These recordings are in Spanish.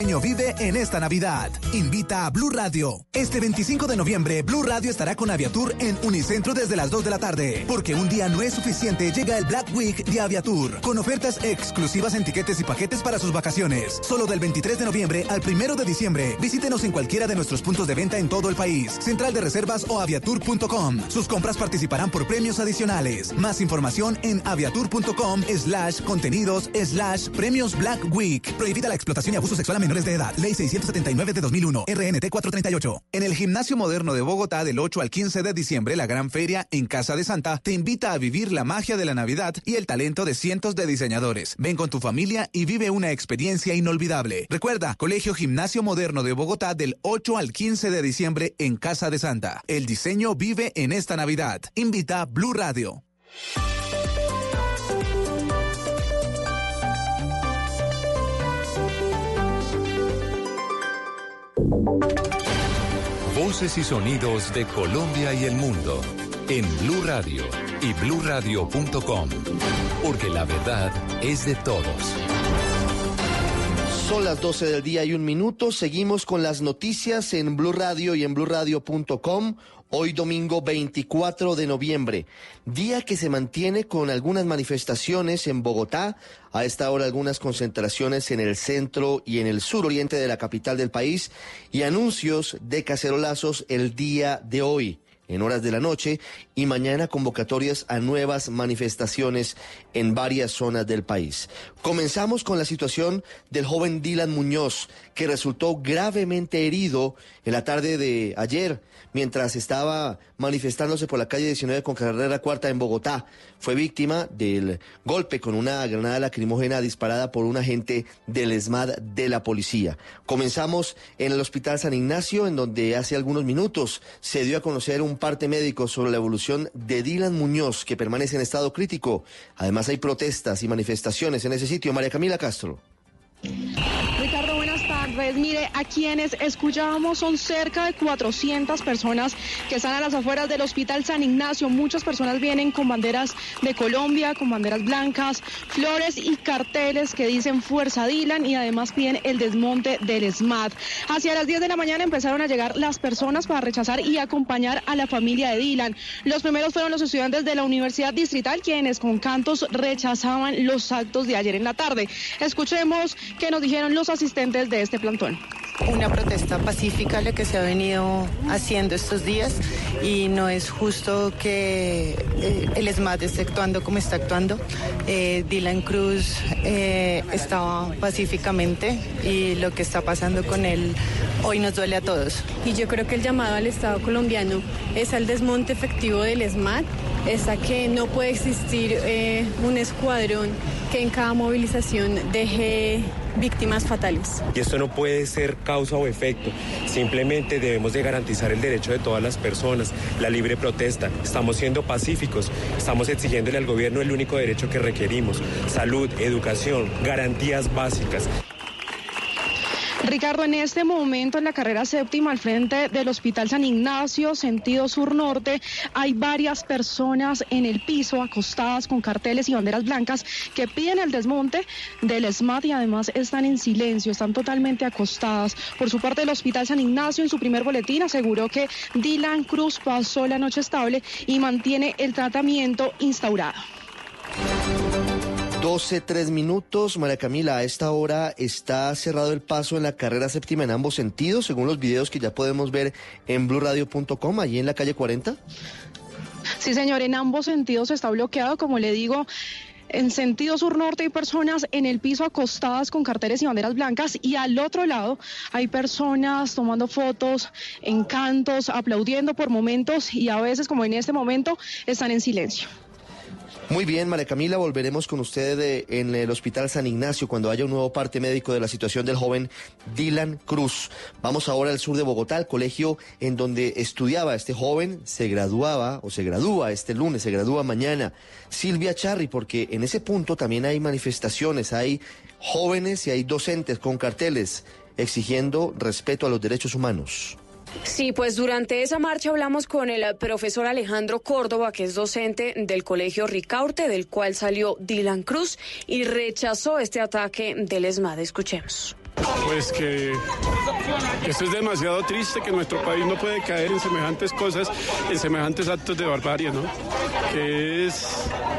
Vive en esta Navidad. Invita a Blue Radio. Este 25 de noviembre, Blue Radio estará con Aviatur en Unicentro desde las 2 de la tarde. Porque un día no es suficiente, llega el Black Week de Aviatur. Con ofertas exclusivas en tiquetes y paquetes para sus vacaciones. Solo del 23 de noviembre al 1 de diciembre. Visítenos en cualquiera de nuestros puntos de venta en todo el país. Central de Reservas o aviatur.com. Sus compras participarán por premios adicionales. Más información en aviatur.com slash contenidos slash premios Black Week. Prohibida la explotación y abuso sexual de edad. Ley 679 de 2001. RNT 438. En el Gimnasio Moderno de Bogotá del 8 al 15 de diciembre, la gran feria en Casa de Santa te invita a vivir la magia de la Navidad y el talento de cientos de diseñadores. Ven con tu familia y vive una experiencia inolvidable. Recuerda, Colegio Gimnasio Moderno de Bogotá del 8 al 15 de diciembre en Casa de Santa. El diseño vive en esta Navidad. Invita Blue Radio. Voces y sonidos de Colombia y el mundo en Blue Radio y bluradio.com, porque la verdad es de todos. Son las 12 del día y un minuto. Seguimos con las noticias en Blue Radio y en bluradio.com. Hoy domingo 24 de noviembre, día que se mantiene con algunas manifestaciones en Bogotá, a esta hora algunas concentraciones en el centro y en el suroriente de la capital del país y anuncios de cacerolazos el día de hoy en horas de la noche y mañana convocatorias a nuevas manifestaciones en varias zonas del país. Comenzamos con la situación del joven Dylan Muñoz, que resultó gravemente herido en la tarde de ayer mientras estaba manifestándose por la calle 19 con carrera cuarta en Bogotá. Fue víctima del golpe con una granada lacrimógena disparada por un agente del ESMAD de la policía. Comenzamos en el Hospital San Ignacio, en donde hace algunos minutos se dio a conocer un parte médico sobre la evolución de Dylan Muñoz, que permanece en estado crítico. Además hay protestas y manifestaciones en ese sitio. María Camila Castro. Mire, a quienes escuchábamos son cerca de 400 personas que están a las afueras del Hospital San Ignacio. Muchas personas vienen con banderas de Colombia, con banderas blancas, flores y carteles que dicen Fuerza Dylan y además piden el desmonte del SMAT. Hacia las 10 de la mañana empezaron a llegar las personas para rechazar y acompañar a la familia de Dylan. Los primeros fueron los estudiantes de la Universidad Distrital quienes con cantos rechazaban los actos de ayer en la tarde. Escuchemos qué nos dijeron los asistentes de este plantón. Una protesta pacífica la que se ha venido haciendo estos días y no es justo que eh, el SMAT esté actuando como está actuando. Eh, Dylan Cruz eh, estaba pacíficamente y lo que está pasando con él hoy nos duele a todos. Y yo creo que el llamado al Estado colombiano es al desmonte efectivo del SMAT, es a que no puede existir un escuadrón que en cada movilización deje víctimas fatales. Y esto no puede ser causa o efecto. Simplemente debemos de garantizar el derecho de todas las personas, la libre protesta. Estamos siendo pacíficos, estamos exigiéndole al gobierno el único derecho que requerimos, salud, educación, garantías básicas. Ricardo, en este momento en la carrera séptima al frente del Hospital San Ignacio, sentido sur-norte, hay varias personas en el piso acostadas con carteles y banderas blancas que piden el desmonte del SMAT y además están en silencio, están totalmente acostadas. Por su parte, el Hospital San Ignacio en su primer boletín aseguró que Dylan Cruz pasó la noche estable y mantiene el tratamiento instaurado. 12, 3 minutos. María Camila, a esta hora está cerrado el paso en la carrera séptima en ambos sentidos, según los videos que ya podemos ver en blurradio.com, allí en la calle 40. Sí, señor, en ambos sentidos está bloqueado, como le digo. En sentido sur-norte hay personas en el piso acostadas con carteles y banderas blancas y al otro lado hay personas tomando fotos, en cantos, aplaudiendo por momentos y a veces, como en este momento, están en silencio. Muy bien, María Camila, volveremos con usted eh, en el Hospital San Ignacio cuando haya un nuevo parte médico de la situación del joven Dylan Cruz. Vamos ahora al sur de Bogotá, al colegio en donde estudiaba este joven, se graduaba o se gradúa este lunes, se gradúa mañana. Silvia Charri, porque en ese punto también hay manifestaciones, hay jóvenes y hay docentes con carteles exigiendo respeto a los derechos humanos. Sí, pues durante esa marcha hablamos con el profesor Alejandro Córdoba, que es docente del Colegio Ricaurte, del cual salió Dylan Cruz, y rechazó este ataque del ESMAD. Escuchemos. Pues que, esto es demasiado triste, que nuestro país no puede caer en semejantes cosas, en semejantes actos de barbarie, ¿no? Que es,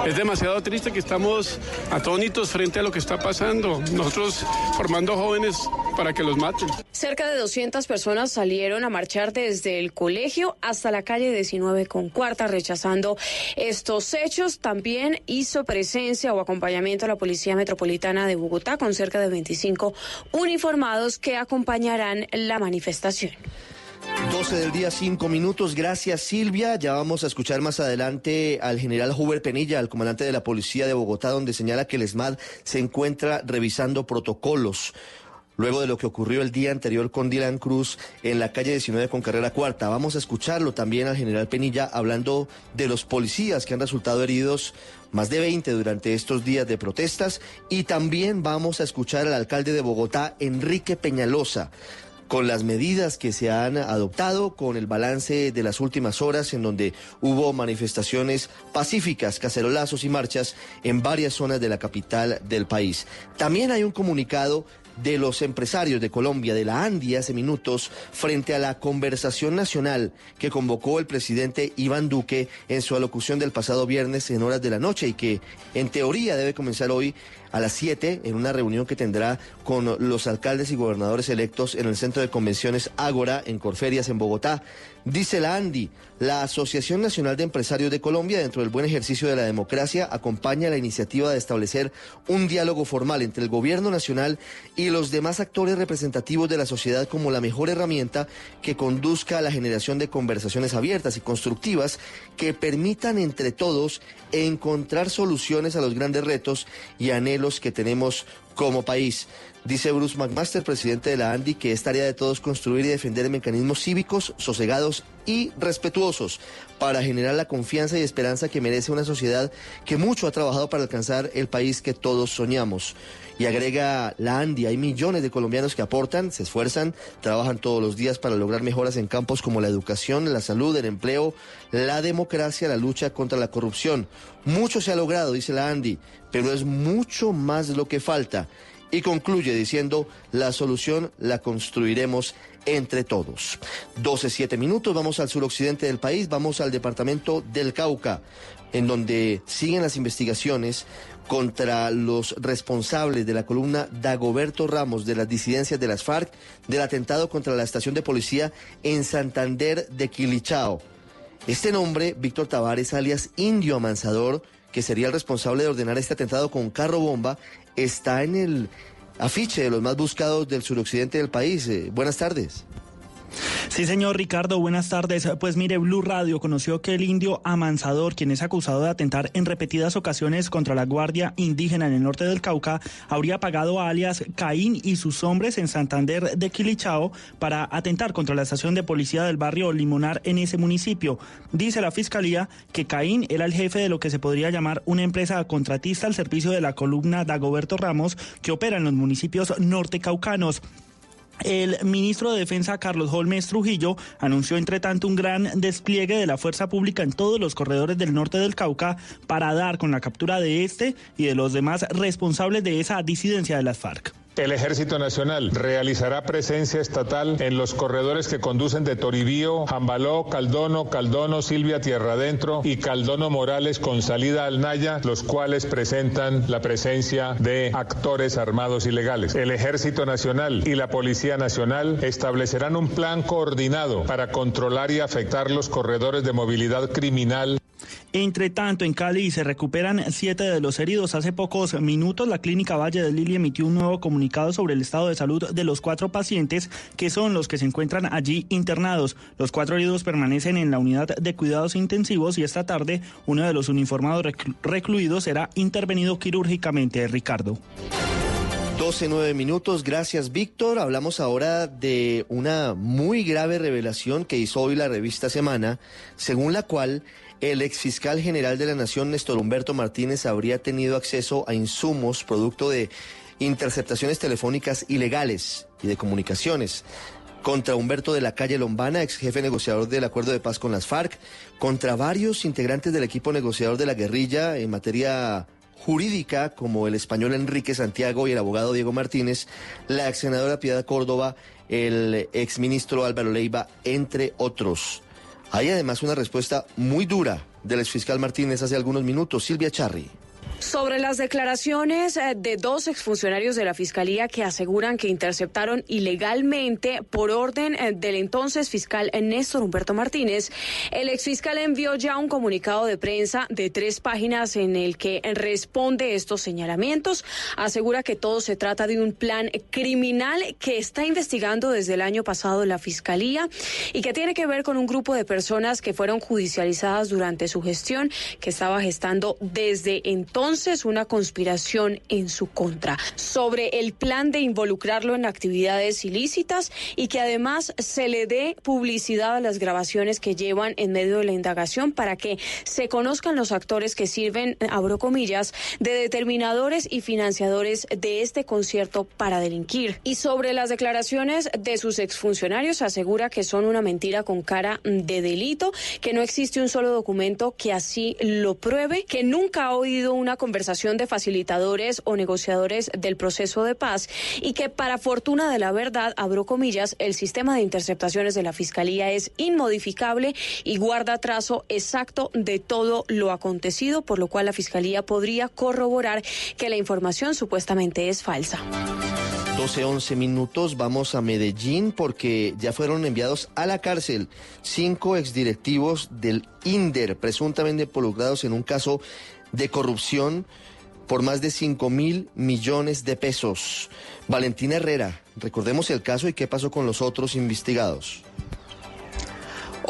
es demasiado triste que estamos atónitos frente a lo que está pasando. Nosotros formando jóvenes para que los maten. Cerca de 200 personas salieron a marchar desde el colegio hasta la calle 19 con cuarta rechazando estos hechos. También hizo presencia o acompañamiento a la Policía Metropolitana de Bogotá con cerca de 25 uniformados que acompañarán la manifestación. 12 del día, 5 minutos. Gracias, Silvia. Ya vamos a escuchar más adelante al general Huber Penilla, al comandante de la Policía de Bogotá, donde señala que el ESMAD se encuentra revisando protocolos luego de lo que ocurrió el día anterior con Dylan Cruz en la calle 19 con carrera cuarta. Vamos a escucharlo también al general Penilla hablando de los policías que han resultado heridos, más de 20 durante estos días de protestas, y también vamos a escuchar al alcalde de Bogotá, Enrique Peñalosa con las medidas que se han adoptado, con el balance de las últimas horas en donde hubo manifestaciones pacíficas, cacerolazos y marchas en varias zonas de la capital del país. También hay un comunicado de los empresarios de Colombia, de la ANDI, hace minutos, frente a la conversación nacional que convocó el presidente Iván Duque en su alocución del pasado viernes en horas de la noche y que en teoría debe comenzar hoy a las 7 en una reunión que tendrá con los alcaldes y gobernadores electos en el Centro de Convenciones Ágora en Corferias, en Bogotá. Dice la ANDI, la Asociación Nacional de Empresarios de Colombia, dentro del buen ejercicio de la democracia, acompaña la iniciativa de establecer un diálogo formal entre el gobierno nacional y los demás actores representativos de la sociedad como la mejor herramienta que conduzca a la generación de conversaciones abiertas y constructivas que permitan entre todos encontrar soluciones a los grandes retos y anhelos que tenemos como país. Dice Bruce McMaster, presidente de la ANDI, que es tarea de todos construir y defender mecanismos cívicos, sosegados y respetuosos para generar la confianza y esperanza que merece una sociedad que mucho ha trabajado para alcanzar el país que todos soñamos. Y agrega la ANDI, hay millones de colombianos que aportan, se esfuerzan, trabajan todos los días para lograr mejoras en campos como la educación, la salud, el empleo, la democracia, la lucha contra la corrupción. Mucho se ha logrado, dice la ANDI, pero es mucho más lo que falta. Y concluye diciendo, la solución la construiremos entre todos. 12, 7 minutos, vamos al suroccidente del país, vamos al departamento del Cauca, en donde siguen las investigaciones contra los responsables de la columna Dagoberto Ramos de las disidencias de las FARC del atentado contra la estación de policía en Santander de Quilichao. Este nombre, Víctor Tavares, alias Indio Amansador, que sería el responsable de ordenar este atentado con carro bomba, está en el afiche de los más buscados del suroccidente del país. Eh, buenas tardes. Sí, señor Ricardo, buenas tardes. Pues mire, Blue Radio conoció que el indio Amansador, quien es acusado de atentar en repetidas ocasiones contra la Guardia Indígena en el norte del Cauca, habría pagado a alias Caín y sus hombres en Santander de Quilichao para atentar contra la estación de policía del barrio Limonar en ese municipio. Dice la fiscalía que Caín era el jefe de lo que se podría llamar una empresa contratista al servicio de la columna Dagoberto Ramos que opera en los municipios norte caucanos. El ministro de Defensa Carlos Holmes Trujillo anunció entre tanto un gran despliegue de la fuerza pública en todos los corredores del norte del Cauca para dar con la captura de este y de los demás responsables de esa disidencia de las FARC. El Ejército Nacional realizará presencia estatal en los corredores que conducen de Toribío, Jambaló, Caldono, Caldono, Silvia Tierra Adentro y Caldono Morales con salida al Naya, los cuales presentan la presencia de actores armados ilegales. El Ejército Nacional y la Policía Nacional establecerán un plan coordinado para controlar y afectar los corredores de movilidad criminal Entre tanto, en Cali se recuperan siete de los heridos. Hace pocos minutos, la clínica Valle del Lili emitió un nuevo comunicado sobre el estado de salud de los cuatro pacientes que son los que se encuentran allí internados. Los cuatro heridos permanecen en la unidad de cuidados intensivos y esta tarde uno de los uniformados recluidos será intervenido quirúrgicamente. Ricardo. 12, 9 minutos. Gracias, Víctor. Hablamos ahora de una muy grave revelación que hizo hoy la revista Semana, según la cual el exfiscal general de la Nación, Néstor Humberto Martínez, habría tenido acceso a insumos producto de interceptaciones telefónicas ilegales y de comunicaciones contra Humberto de la Calle Lombana, ex jefe negociador del acuerdo de paz con las FARC, contra varios integrantes del equipo negociador de la guerrilla en materia jurídica, como el español Enrique Santiago y el abogado Diego Martínez, la ex senadora Piedad Córdoba, el ex ministro Álvaro Leiva, entre otros. Hay además una respuesta muy dura del exfiscal Martínez hace algunos minutos, Silvia Charri. Sobre las declaraciones eh, de dos exfuncionarios de la Fiscalía que aseguran que interceptaron ilegalmente por orden eh, del entonces fiscal Néstor Humberto Martínez, el exfiscal envió ya un comunicado de prensa de tres páginas en el que responde estos señalamientos. Asegura que todo se trata de un plan criminal que está investigando desde el año pasado la Fiscalía y que tiene que ver con un grupo de personas que fueron judicializadas durante su gestión, que estaba gestando desde entonces entonces una conspiración en su contra sobre el plan de involucrarlo en actividades ilícitas y que además se le dé publicidad a las grabaciones que llevan en medio de la indagación para que se conozcan los actores que sirven, abro comillas, de determinadores y financiadores de este concierto para delinquir. Y sobre las declaraciones de sus exfuncionarios asegura que son una mentira con cara de delito, que no existe un solo documento que así lo pruebe, que nunca ha oído una conversación de facilitadores o negociadores del proceso de paz y que para fortuna de la verdad, abro comillas, el sistema de interceptaciones de la Fiscalía es inmodificable y guarda trazo exacto de todo lo acontecido, por lo cual la Fiscalía podría corroborar que la información supuestamente es falsa. 12, 11 minutos, vamos a Medellín porque ya fueron enviados a la cárcel cinco exdirectivos del INDER, presuntamente involucrados en un caso de corrupción por más de 5 mil millones de pesos. Valentina Herrera, recordemos el caso y qué pasó con los otros investigados.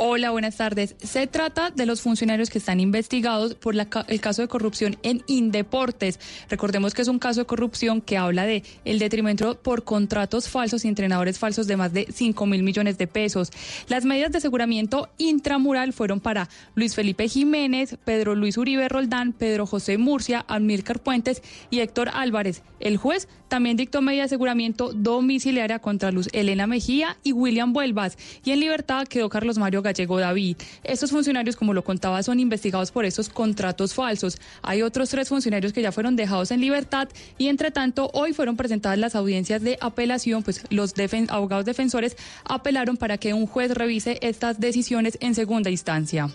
Hola, buenas tardes. Se trata de los funcionarios que están investigados por el caso de corrupción en Indeportes. Recordemos que es un caso de corrupción que habla de el detrimento por contratos falsos y entrenadores falsos de más de 5 mil millones de pesos. Las medidas de aseguramiento intramural fueron para Luis Felipe Jiménez, Pedro Luis Uribe Roldán, Pedro José Murcia, Amílcar Puentes y Héctor Álvarez. El juez también dictó medida de aseguramiento domiciliaria contra Luz Elena Mejía y William Vuelvas. Y en libertad quedó Carlos Mario Gallego David. Estos funcionarios, como lo contaba, son investigados por esos contratos falsos. Hay otros tres funcionarios que ya fueron dejados en libertad y, entre tanto, hoy fueron presentadas las audiencias de apelación, pues los abogados defensores apelaron para que un juez revise estas decisiones en segunda instancia.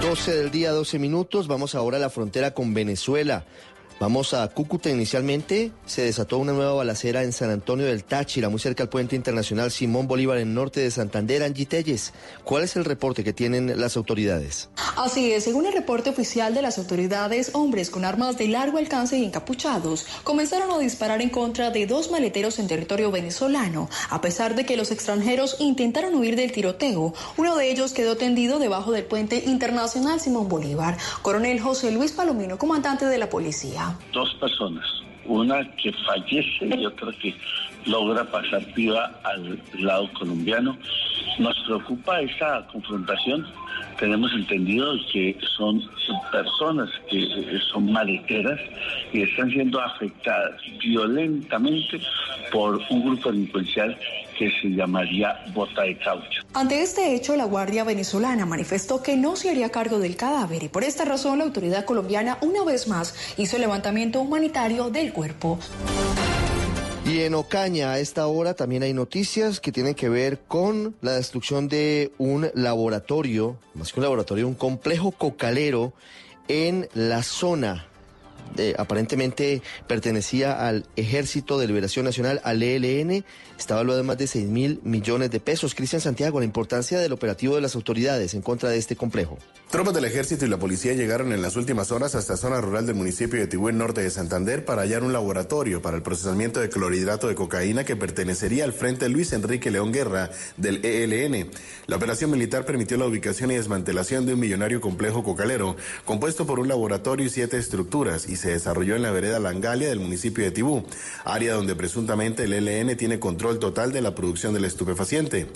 12 del día, 12 minutos. Vamos ahora a la frontera con Venezuela. Vamos a Cúcuta inicialmente. Se desató una nueva balacera en San Antonio del Táchira, muy cerca al puente internacional Simón Bolívar en norte de Santander. Angie Telles, ¿cuál es el reporte que tienen las autoridades? Así es, según el reporte oficial de las autoridades, hombres con armas de largo alcance y encapuchados comenzaron a disparar en contra de dos maleteros en territorio venezolano, a pesar de que los extranjeros intentaron huir del tiroteo. Uno de ellos quedó tendido debajo del puente internacional Simón Bolívar. Coronel José Luis Palomino, comandante de la policía. Dos personas, una que fallece y otra que logra pasar viva al lado colombiano. Nos preocupa esa confrontación. Tenemos entendido que son personas que son maleteras y están siendo afectadas violentamente por un grupo delincuencial que se llamaría bota de caucho. Ante este hecho, la Guardia Venezolana manifestó que no se haría cargo del cadáver y por esta razón la autoridad colombiana una vez más hizo el levantamiento humanitario del cuerpo. Y en Ocaña a esta hora también hay noticias que tienen que ver con la destrucción de un laboratorio, más que un laboratorio, un complejo cocalero en la zona eh, aparentemente pertenecía al Ejército de Liberación Nacional, al ELN, está valuado en más de 6 mil millones de pesos. Cristian Santiago, la importancia del operativo de las autoridades en contra de este complejo. Tropas del ejército y la policía llegaron en las últimas horas hasta zona rural del municipio de Tibú, norte de Santander, para hallar un laboratorio para el procesamiento de clorhidrato de cocaína que pertenecería al Frente Luis Enrique León Guerra del ELN. La operación militar permitió la ubicación y desmantelación de un millonario complejo cocalero, compuesto por un laboratorio y siete estructuras, y se desarrolló en la vereda Langalia del municipio de Tibú, área donde presuntamente el ELN tiene control total de la producción del estupefaciente.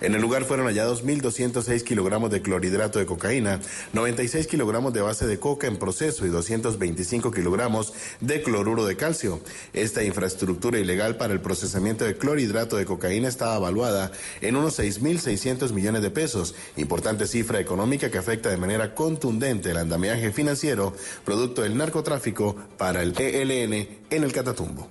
En el lugar fueron hallados 1.206 kilogramos de clorhidrato de cocaína, 96 kilogramos de base de coca en proceso y 225 kilogramos de cloruro de calcio. Esta infraestructura ilegal para el procesamiento de clorhidrato de cocaína estaba evaluada en unos 6.600 millones de pesos, importante cifra económica que afecta de manera contundente el andamiaje financiero producto del narcotráfico para el ELN en el Catatumbo.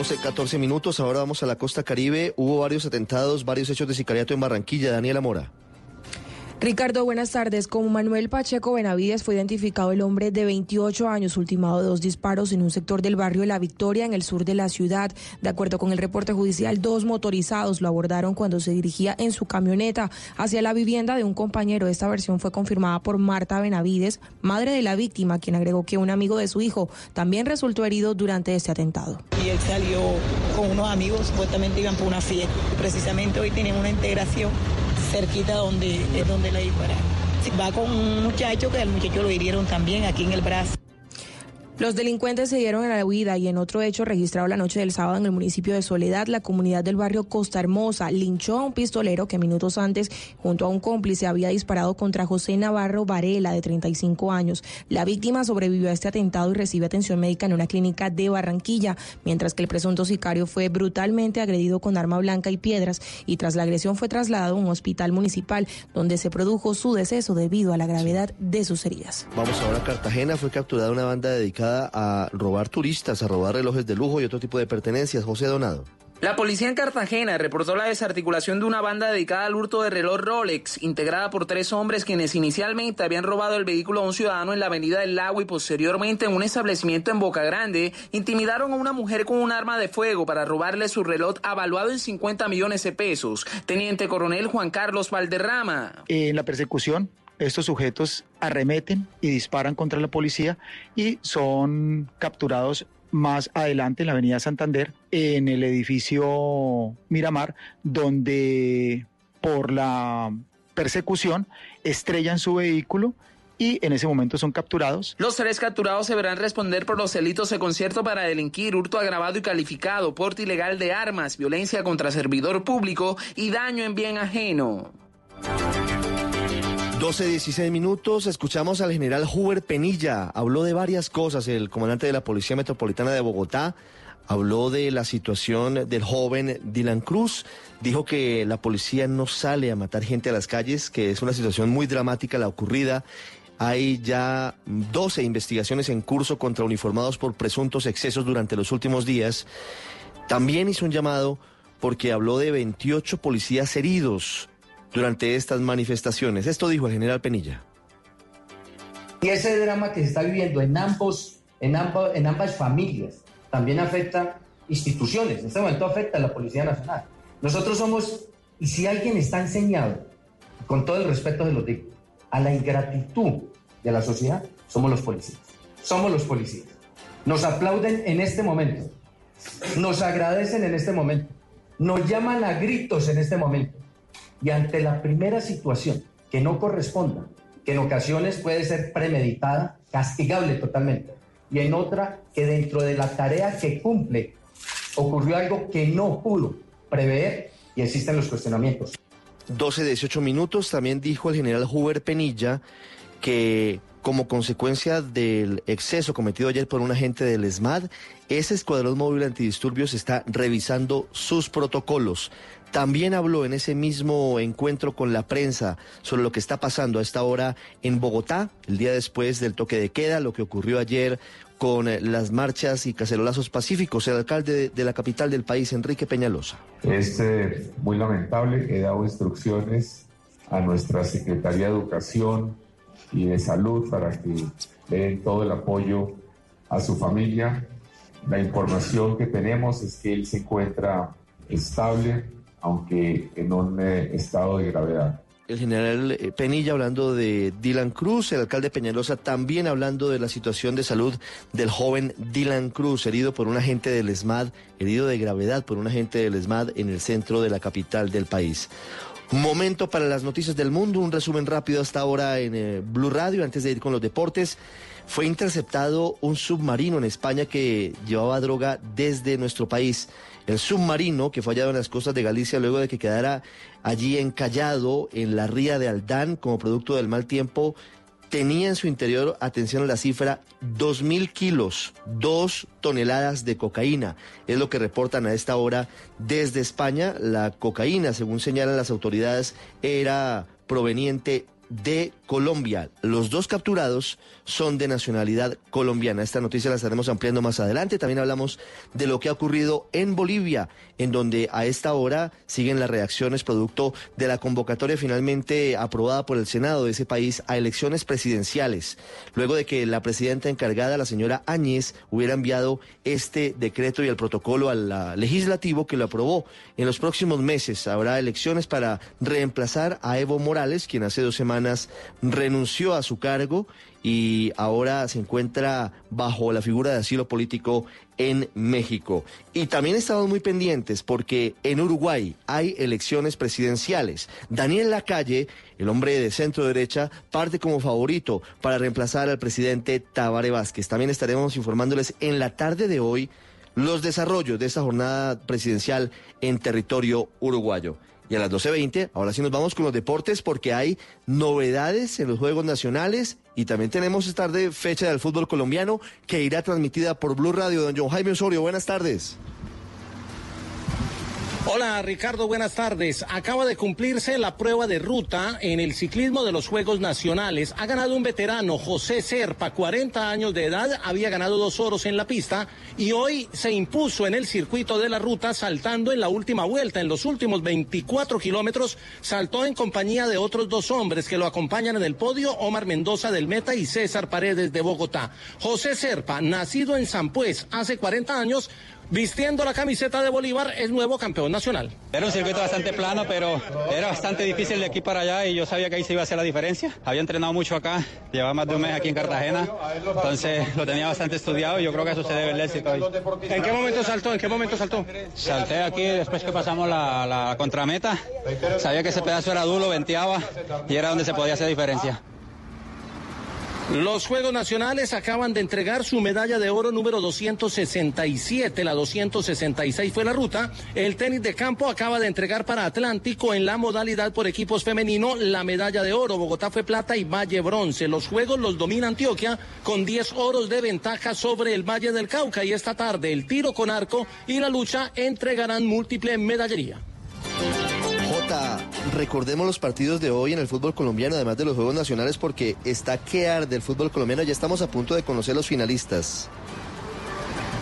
12, 14 minutos, ahora vamos a la costa caribe. Hubo varios atentados, varios hechos de sicariato en Barranquilla. Daniela Mora. Ricardo, buenas tardes. Como Manuel Pacheco Benavides fue identificado el hombre de 28 años, ultimado de dos disparos en un sector del barrio La Victoria, en el sur de la ciudad. De acuerdo con el reporte judicial, dos motorizados lo abordaron cuando se dirigía en su camioneta hacia la vivienda de un compañero. Esta versión fue confirmada por Marta Benavides, madre de la víctima, quien agregó que un amigo de su hijo también resultó herido durante este atentado. Y él salió con unos amigos, supuestamente iban por una fiesta. Precisamente hoy tenían una integración cerquita donde es donde la dispararon. Va con un muchacho que al muchacho lo hirieron también aquí en el brazo. Los delincuentes se dieron a la huida y en otro hecho registrado la noche del sábado en el municipio de Soledad, la comunidad del barrio Costa Hermosa linchó a un pistolero que minutos antes, junto a un cómplice, había disparado contra José Navarro Varela, de 35 años. La víctima sobrevivió a este atentado y recibe atención médica en una clínica de Barranquilla, mientras que el presunto sicario fue brutalmente agredido con arma blanca y piedras y tras la agresión fue trasladado a un hospital municipal donde se produjo su deceso debido a la gravedad de sus heridas. Vamos ahora a Cartagena, fue capturada una banda dedicada a robar turistas, a robar relojes de lujo y otro tipo de pertenencias. José Donado. La policía en Cartagena reportó la desarticulación de una banda dedicada al hurto de reloj Rolex, integrada por tres hombres quienes inicialmente habían robado el vehículo a un ciudadano en la avenida del Lago y posteriormente en un establecimiento en Boca Grande, intimidaron a una mujer con un arma de fuego para robarle su reloj avaluado en 50 millones de pesos. Teniente coronel Juan Carlos Valderrama. En la persecución estos sujetos arremeten y disparan contra la policía y son capturados más adelante en la avenida Santander, en el edificio Miramar, donde por la persecución estrellan su vehículo y en ese momento son capturados. Los tres capturados se verán responder por los delitos de concierto para delinquir, hurto agravado y calificado, porte ilegal de armas, violencia contra servidor público y daño en bien ajeno. 12, 16 minutos, escuchamos al general Huber Penilla. Habló de varias cosas, el comandante de la Policía Metropolitana de Bogotá. Habló de la situación del joven Dylan Cruz. Dijo que la policía no sale a matar gente a las calles, que es una situación muy dramática la ocurrida. Hay ya 12 investigaciones en curso contra uniformados por presuntos excesos durante los últimos días. También hizo un llamado porque habló de 28 policías heridos durante estas manifestaciones. Esto dijo el general Penilla. Y ese drama que se está viviendo en, ambos, en, ambas, en ambas familias también afecta instituciones. En este momento afecta a la Policía Nacional. Nosotros somos, y si alguien está enseñado, con todo el respeto de los digo, a la ingratitud de la sociedad, somos los policías. Somos los policías. Nos aplauden en este momento. Nos agradecen en este momento. Nos llaman a gritos en este momento y ante la primera situación que no corresponda, que en ocasiones puede ser premeditada, castigable totalmente, y en otra que dentro de la tarea que cumple ocurrió algo que no pudo prever y existen los cuestionamientos. 12, 18 minutos, también dijo el general Huber Penilla que como consecuencia del exceso cometido ayer por un agente del ESMAD, ese escuadrón móvil antidisturbios está revisando sus protocolos. También habló en ese mismo encuentro con la prensa sobre lo que está pasando a esta hora en Bogotá, el día después del toque de queda, lo que ocurrió ayer con eh, las marchas y cacerolazos pacíficos. El alcalde de la capital del país, Enrique Peñalosa. Es eh, muy lamentable. He dado instrucciones a nuestra Secretaría de Educación, y de salud para que den todo el apoyo a su familia. La información que tenemos es que él se encuentra estable, aunque en un eh, estado de gravedad el general eh, Penilla hablando de Dylan Cruz, el alcalde Peñalosa también hablando de la situación de salud del joven Dylan Cruz, herido por un agente del ESMAD, herido de gravedad por un agente del ESMAD en el centro de la capital del país. Momento para las noticias del mundo, un resumen rápido hasta ahora en eh, Blue Radio antes de ir con los deportes. Fue interceptado un submarino en España que llevaba droga desde nuestro país. El submarino que fue hallado en las costas de Galicia luego de que quedara allí encallado en la ría de Aldán como producto del mal tiempo, tenía en su interior, atención a la cifra, 2.000 kilos, 2 toneladas de cocaína. Es lo que reportan a esta hora desde España. La cocaína, según señalan las autoridades, era proveniente de Colombia. Los dos capturados son de nacionalidad colombiana. Esta noticia la estaremos ampliando más adelante. También hablamos de lo que ha ocurrido en Bolivia, en donde a esta hora siguen las reacciones producto de la convocatoria finalmente aprobada por el Senado de ese país a elecciones presidenciales, luego de que la presidenta encargada, la señora Áñez, hubiera enviado este decreto y el protocolo al legislativo que lo aprobó. En los próximos meses habrá elecciones para reemplazar a Evo Morales, quien hace dos semanas renunció a su cargo y ahora se encuentra bajo la figura de asilo político en México. Y también estamos muy pendientes porque en Uruguay hay elecciones presidenciales. Daniel Lacalle, el hombre de centro derecha, parte como favorito para reemplazar al presidente Tabaré Vázquez. También estaremos informándoles en la tarde de hoy los desarrollos de esta jornada presidencial en territorio uruguayo. Y a las 12.20, ahora sí nos vamos con los deportes porque hay novedades en los Juegos Nacionales y también tenemos esta tarde fecha del fútbol colombiano que irá transmitida por Blue Radio. Don John Jaime Osorio, buenas tardes. Hola Ricardo, buenas tardes. Acaba de cumplirse la prueba de ruta en el ciclismo de los Juegos Nacionales. Ha ganado un veterano, José Serpa, 40 años de edad, había ganado dos oros en la pista y hoy se impuso en el circuito de la ruta saltando en la última vuelta. En los últimos 24 kilómetros saltó en compañía de otros dos hombres que lo acompañan en el podio, Omar Mendoza del Meta y César Paredes de Bogotá. José Serpa, nacido en San Pues hace 40 años, vistiendo la camiseta de Bolívar, es nuevo campeón nacional. Era un circuito bastante plano, pero era bastante difícil de aquí para allá y yo sabía que ahí se iba a hacer la diferencia. Había entrenado mucho acá, llevaba más de un mes aquí en Cartagena, entonces lo tenía bastante estudiado y yo creo que eso se debe el éxito hoy. ¿En qué momento saltó? ¿En qué momento saltó? Salté aquí después que pasamos la, la contrameta, sabía que ese pedazo era duro, venteaba y era donde se podía hacer diferencia. Los Juegos Nacionales acaban de entregar su medalla de oro número 267, la 266 fue la ruta. El tenis de campo acaba de entregar para Atlántico en la modalidad por equipos femenino la medalla de oro. Bogotá fue plata y Valle bronce. Los Juegos los domina Antioquia con 10 oros de ventaja sobre el Valle del Cauca y esta tarde el tiro con arco y la lucha entregarán múltiple medallería recordemos los partidos de hoy en el fútbol colombiano, además de los Juegos Nacionales, porque está que del fútbol colombiano. Ya estamos a punto de conocer los finalistas.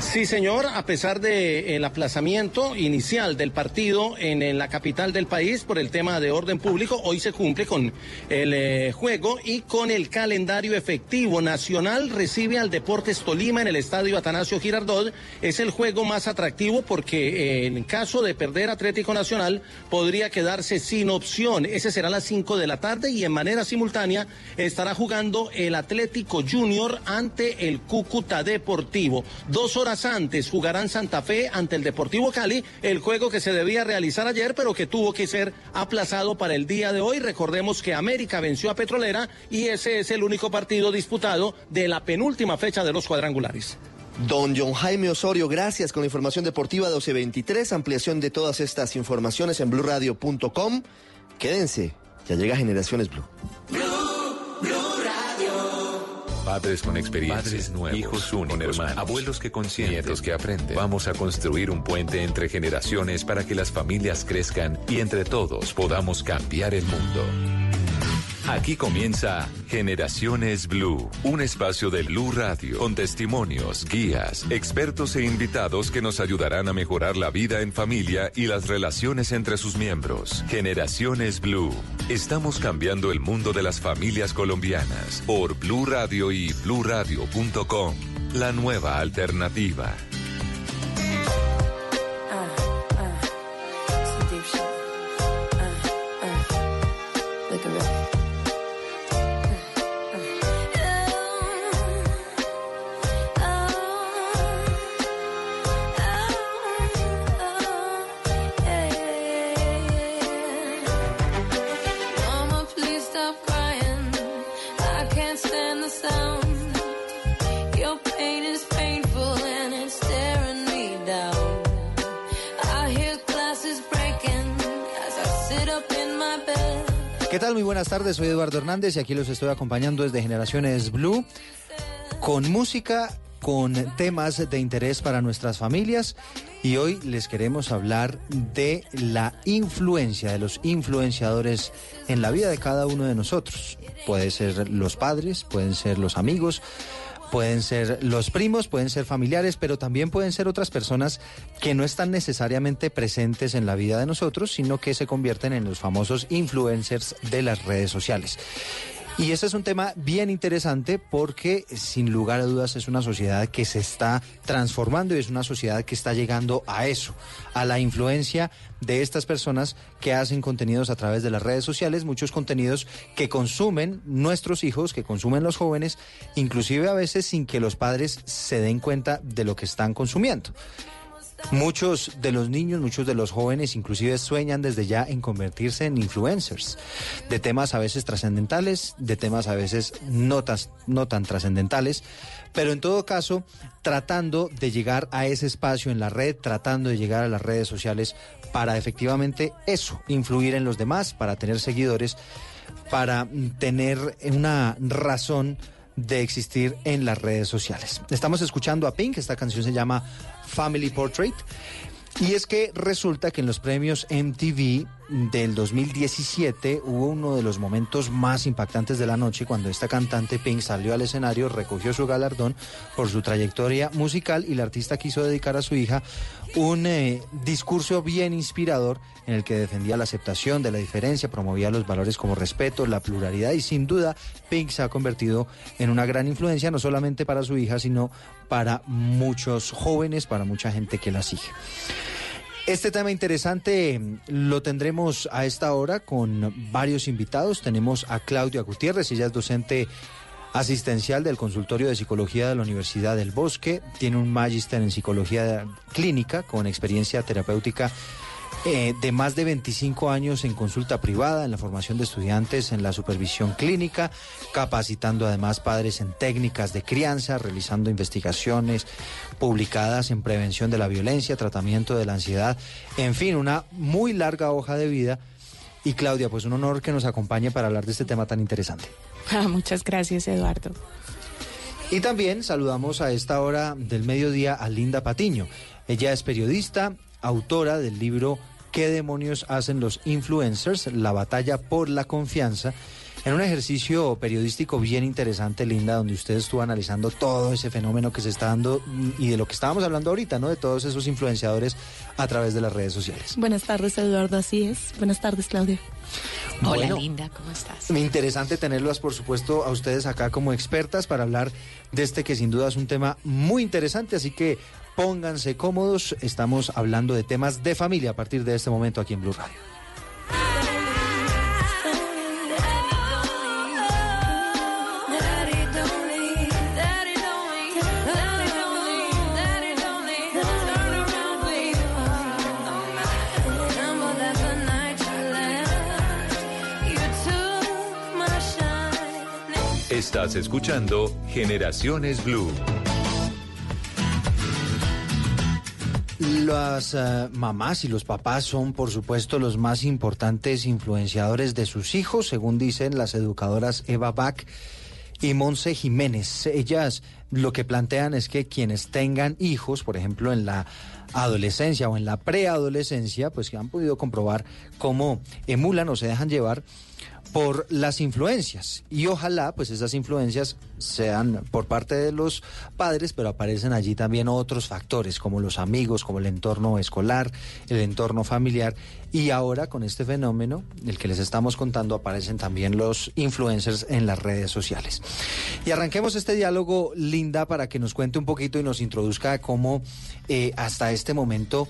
Sí, señor, a pesar del aplazamiento inicial del partido en, la capital del país por el tema de orden público, hoy se cumple con el eh, juego y con el calendario efectivo. Nacional recibe al Deportes Tolima en el estadio Atanasio Girardot. Es el juego más atractivo porque eh, en caso de perder Atlético Nacional podría quedarse sin opción. Ese será a las 5 de la tarde y en manera simultánea estará jugando el Atlético Junior ante el Cúcuta Deportivo. Dos horas antes jugarán Santa Fe ante el Deportivo Cali, el juego que se debía realizar ayer, pero que tuvo que ser aplazado para el día de hoy. Recordemos que América venció a Petrolera y ese es el único partido disputado de la penúltima fecha de los cuadrangulares. Don John Jaime Osorio, gracias con la información deportiva 1223, ampliación de todas estas informaciones en blurradio.com. Quédense, ya llega Generaciones Blue. Padres con experiencia, Padres nuevos, hijos únicos, hermanos, abuelos que consienten, nietos que aprenden. Vamos a construir un puente entre generaciones para que las familias crezcan y entre todos podamos cambiar el mundo. Aquí comienza Generaciones Blue, un espacio de Blue Radio con testimonios, guías, expertos e invitados que nos ayudarán a mejorar la vida en familia y las relaciones entre sus miembros. Generaciones Blue Estamos cambiando el mundo de las familias colombianas por Blue Radio y bluradio.com. La nueva alternativa. Mama, buenas tardes, soy Eduardo Hernández y aquí los estoy acompañando desde Generaciones Blue con música, con temas de interés para nuestras familias y hoy les queremos hablar de la influencia, de los influenciadores en la vida de cada uno de nosotros. Pueden ser los padres, pueden ser los amigos, pueden ser los primos, pueden ser familiares, pero también pueden ser otras personas que no están necesariamente presentes en la vida de nosotros, sino que se convierten en los famosos influencers de las redes sociales. Y este es un tema bien interesante porque sin lugar a dudas es una sociedad que se está transformando y es una sociedad que está llegando a eso, a la influencia de estas personas que hacen contenidos a través de las redes sociales, muchos contenidos que consumen nuestros hijos, que consumen los jóvenes, inclusive a veces sin que los padres se den cuenta de lo que están consumiendo. Muchos de los niños, muchos de los jóvenes inclusive sueñan desde ya en convertirse en influencers de temas a veces trascendentales, de temas a veces no, tas- no tan trascendentales, pero en todo caso tratando de llegar a ese espacio en la red, tratando de llegar a las redes sociales para efectivamente eso, influir en los demás, para tener seguidores, para tener una razón de existir en las redes sociales. Estamos escuchando a Pink, esta canción se llama Family Portrait. Y es que resulta que en los premios MTV del 2017 hubo uno de los momentos más impactantes de la noche cuando esta cantante Pink salió al escenario, recogió su galardón por su trayectoria musical y la artista quiso dedicar a su hija un eh, discurso bien inspirador en el que defendía la aceptación de la diferencia, promovía los valores como respeto, la pluralidad y sin duda Pink se ha convertido en una gran influencia no solamente para su hija, sino para muchos jóvenes, para mucha gente que la sigue. Este tema interesante mm, lo tendremos a esta hora con varios invitados. Tenemos a Claudia Gutiérrez, ella es docente asistencial del consultorio de psicología de la Universidad del Bosque, tiene un magíster en psicología clínica con experiencia terapéutica eh, de más de 25 años en consulta privada, en la formación de estudiantes, en la supervisión clínica, capacitando además padres en técnicas de crianza, realizando investigaciones publicadas en prevención de la violencia, tratamiento de la ansiedad, en fin, una muy larga hoja de vida. Y Claudia, pues un honor que nos acompañe para hablar de este tema tan interesante. Ah, Muchas gracias, Eduardo. Y también saludamos a esta hora del mediodía a Linda Patiño. Ella es periodista, autora del libro ¿Qué demonios hacen los influencers? La batalla por la confianza. En un ejercicio periodístico bien interesante, Linda, donde usted estuvo analizando todo ese fenómeno que se está dando y de lo que estábamos hablando ahorita, ¿no? De todos esos influenciadores a través de las redes sociales. Buenas tardes, Eduardo, así es. Buenas tardes, Claudia. Hola, Bueno. linda, ¿cómo estás? Interesante tenerlas, por supuesto, a ustedes acá como expertas para hablar de este que sin duda es un tema muy interesante, así que pónganse cómodos. Estamos hablando de temas de familia a partir de este momento aquí en Blue Radio. Estás escuchando Generaciones Blue. Las eh, mamás y los papás son, por supuesto, los más importantes influenciadores de sus hijos, según dicen las educadoras Eva Bach y Monse Jiménez. Ellas lo que plantean es que quienes tengan hijos, por ejemplo, en la adolescencia o en la preadolescencia, pues que han podido comprobar cómo emulan o se dejan llevar por las influencias. Y ojalá pues esas influencias sean por parte de los padres pero aparecen allí también otros factores como los amigos como el entorno escolar el entorno familiar. Y ahora con este fenómeno el que les estamos contando aparecen también los influencers en las redes sociales. Y arranquemos este diálogo Linda para que nos cuente un poquito y nos introduzca cómo eh, hasta este momento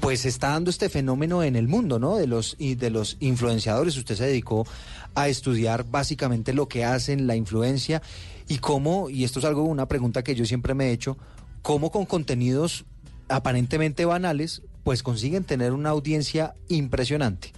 pues está dando este fenómeno en el mundo, ¿no? De los y de los influenciadores. Usted se dedicó a estudiar básicamente lo que hacen, la influencia y cómo, y esto es algo, una pregunta que yo siempre me he hecho, cómo con contenidos aparentemente banales, pues consiguen tener una audiencia impresionante.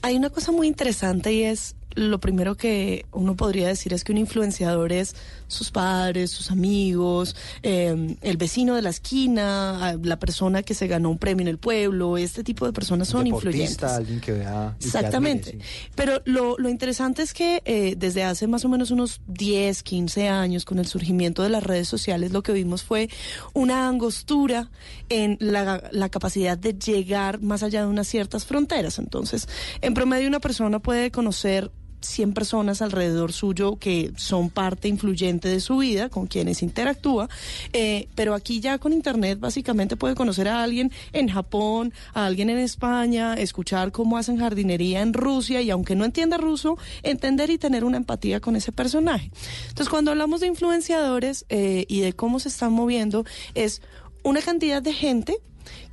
Hay una cosa muy interesante y es lo primero que uno podría decir es que un influenciador es sus padres, sus amigos, eh, el vecino de la esquina, la persona que se ganó un premio en el pueblo, este tipo de personas son influyentes. alguien que vea. Exactamente. Pero lo, lo, interesante es que eh, desde hace más o menos unos 10, 15 años, con el surgimiento de las redes sociales, lo que vimos fue una angostura en la, la capacidad de llegar más allá de unas ciertas fronteras. Entonces, en promedio una persona puede conocer 100 personas alrededor suyo que son parte influyente de su vida, con quienes interactúa, eh, pero aquí ya con Internet básicamente puede conocer a alguien en Japón, a alguien en España, escuchar cómo hacen jardinería en Rusia y aunque no entienda ruso, entender y tener una empatía con ese personaje. Entonces cuando hablamos de influenciadores eh, y de cómo se están moviendo, es una cantidad de gente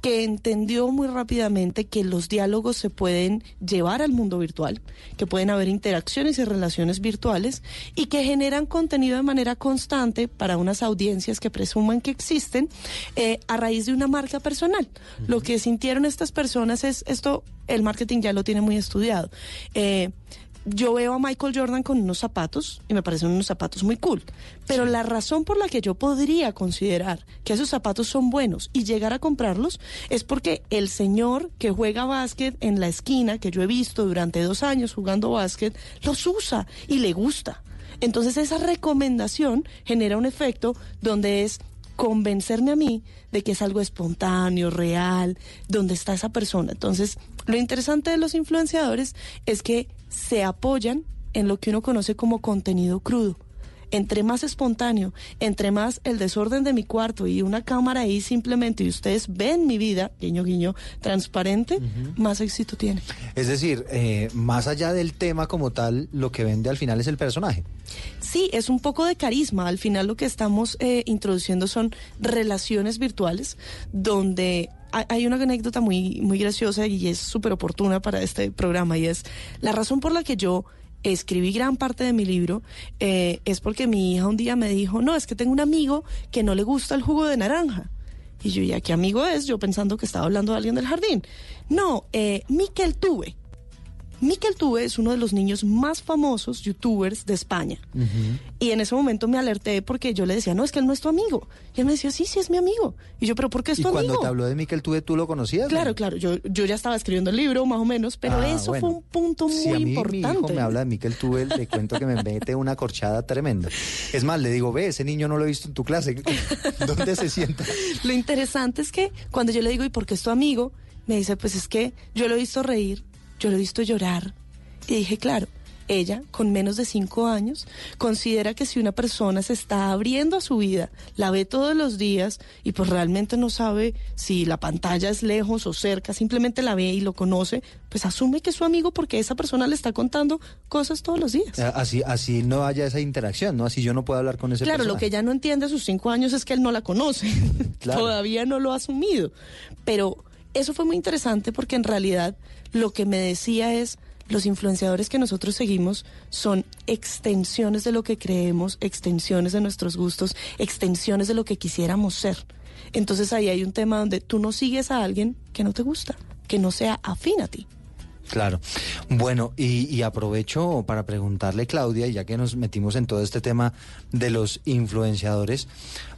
que entendió muy rápidamente que los diálogos se pueden llevar al mundo virtual, que pueden haber interacciones y relaciones virtuales y que generan contenido de manera constante para unas audiencias que presuman que existen eh, a raíz de una marca personal. Lo que sintieron estas personas es esto, el marketing ya lo tiene muy estudiado. Eh, yo veo a Michael Jordan con unos zapatos y me parecen unos zapatos muy cool. Pero la razón por la que yo podría considerar que esos zapatos son buenos y llegar a comprarlos es porque el señor que juega básquet en la esquina, que yo he visto durante dos años jugando básquet, los usa y le gusta. Entonces esa recomendación genera un efecto donde es convencerme a mí de que es algo espontáneo, real, donde está esa persona. Entonces, lo interesante de los influenciadores es que se apoyan en lo que uno conoce como contenido crudo entre más espontáneo, entre más el desorden de mi cuarto y una cámara ahí simplemente y ustedes ven mi vida, guiño, guiño, transparente, más éxito tiene. Es decir, eh, más allá del tema como tal, lo que vende al final es el personaje. Sí, es un poco de carisma. Al final lo que estamos eh, introduciendo son relaciones virtuales donde hay una anécdota muy, muy graciosa y es súper oportuna para este programa y es la razón por la que yo escribí gran parte de mi libro eh, es porque mi hija un día me dijo, no, es que tengo un amigo que no le gusta el jugo de naranja. Y yo, ¿ya qué amigo es? Yo pensando que estaba hablando de alguien del jardín. No, eh, Miquel Tuve. Miquel Tuve es uno de los niños más famosos youtubers de España. Y en ese momento me alerté porque yo le decía, no, es que él no es tu amigo. Y él me decía, sí, sí, es mi amigo. Y yo, pero ¿por qué es tu amigo? ¿Y cuando te habló de Miquel Tuve, tú lo conocías? Claro, claro. Yo, yo ya estaba escribiendo el libro, más o menos, pero Ah, eso bueno. fue un punto muy si a mí, importante. Mi hijo me habla de Miquel Tuve, le cuento que me mete una corchada tremenda. Es más, le digo, ve, ese niño no lo he visto en tu clase. ¿Dónde se sienta? Lo interesante es que cuando yo le digo, ¿y por qué es tu amigo? Me dice, pues es que yo lo he visto reír, yo lo he visto llorar. Y dije, claro, ella, con menos de cinco años, considera que si una persona se está abriendo a su vida, la ve todos los días y pues realmente no sabe si la pantalla es lejos o cerca, simplemente la ve y lo conoce, pues asume que es su amigo porque esa persona le está contando cosas todos los días. Eh, Así, así no haya esa interacción, ¿no? Así yo no puedo hablar con ese Claro, lo que ella no entiende a sus cinco años es que él no la conoce. Claro. Todavía no lo ha asumido. Pero eso fue muy interesante porque en realidad lo que me decía es, los influenciadores que nosotros seguimos son extensiones de lo que creemos, extensiones de nuestros gustos, extensiones de lo que quisiéramos ser. Entonces ahí hay un tema donde tú no sigues a alguien que no te gusta, que no sea afín a ti. Claro. Bueno, y, aprovecho para preguntarle, Claudia, ya que nos metimos en todo este tema de los influenciadores,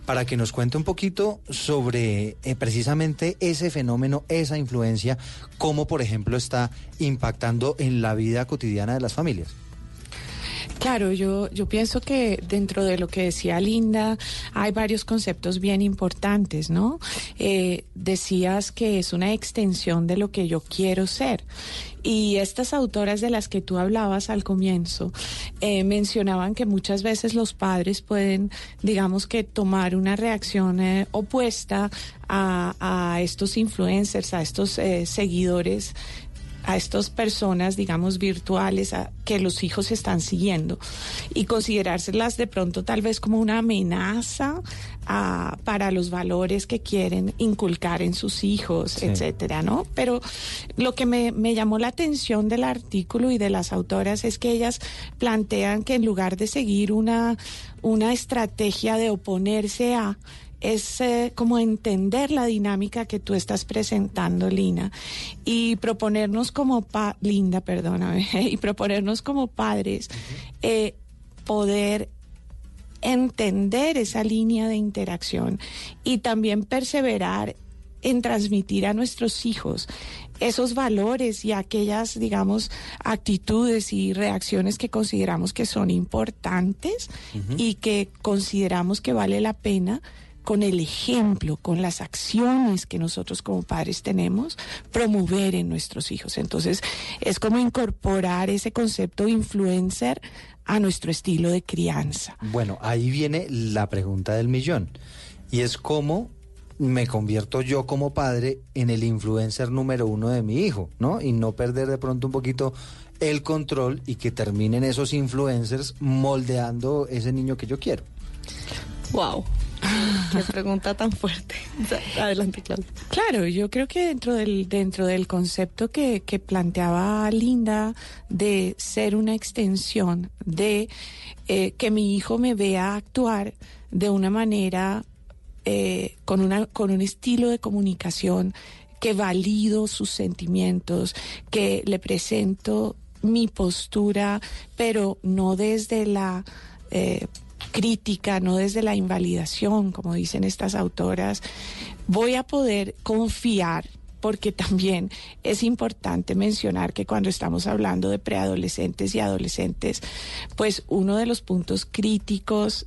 para que nos cuente un poquito sobre eh, precisamente ese fenómeno, esa influencia, cómo, por ejemplo, está impactando en la vida cotidiana de las familias. Claro, yo, yo pienso que dentro de lo que decía Linda hay varios conceptos bien importantes, ¿no? Eh, decías que es una extensión de lo que yo quiero ser. Y estas autoras de las que tú hablabas al comienzo eh, mencionaban que muchas veces los padres pueden, digamos que, tomar una reacción eh, opuesta a, estos influencers, a estos eh, seguidores a estas personas, digamos, virtuales a, que los hijos están siguiendo y considerárselas de pronto tal vez como una amenaza a, para los valores que quieren inculcar en sus hijos, sí. etcétera, ¿no? Pero lo que me, me llamó la atención del artículo y de las autoras es que ellas plantean que en lugar de seguir una, una estrategia de oponerse a es eh, como entender la dinámica que tú estás presentando, Lina, y proponernos como pa Linda, perdóname, y proponernos como padres eh, poder entender esa línea de interacción y también perseverar en transmitir a nuestros hijos esos valores y aquellas, digamos, actitudes y reacciones que consideramos que son importantes uh -huh. y que consideramos que vale la pena con el ejemplo, con las acciones que nosotros como padres tenemos, promover en nuestros hijos. Entonces, es como incorporar ese concepto influencer a nuestro estilo de crianza. Bueno, ahí viene la pregunta del millón. Y es cómo me convierto yo como padre en el influencer número uno de mi hijo, ¿no? Y no perder de pronto un poquito el control y que terminen esos influencers moldeando ese niño que yo quiero. Wow. Qué pregunta tan fuerte. Adelante, Claudia. Claro, yo creo que dentro del, dentro del concepto que, que planteaba Linda de ser una extensión, de eh, que mi hijo me vea actuar de una manera eh, con, una, con un estilo de comunicación que valido sus sentimientos, que le presento mi postura, pero no desde la eh, crítica, no desde la invalidación, como dicen estas autoras, voy a poder confiar porque también es importante mencionar que cuando estamos hablando de preadolescentes y adolescentes, pues uno de los puntos críticos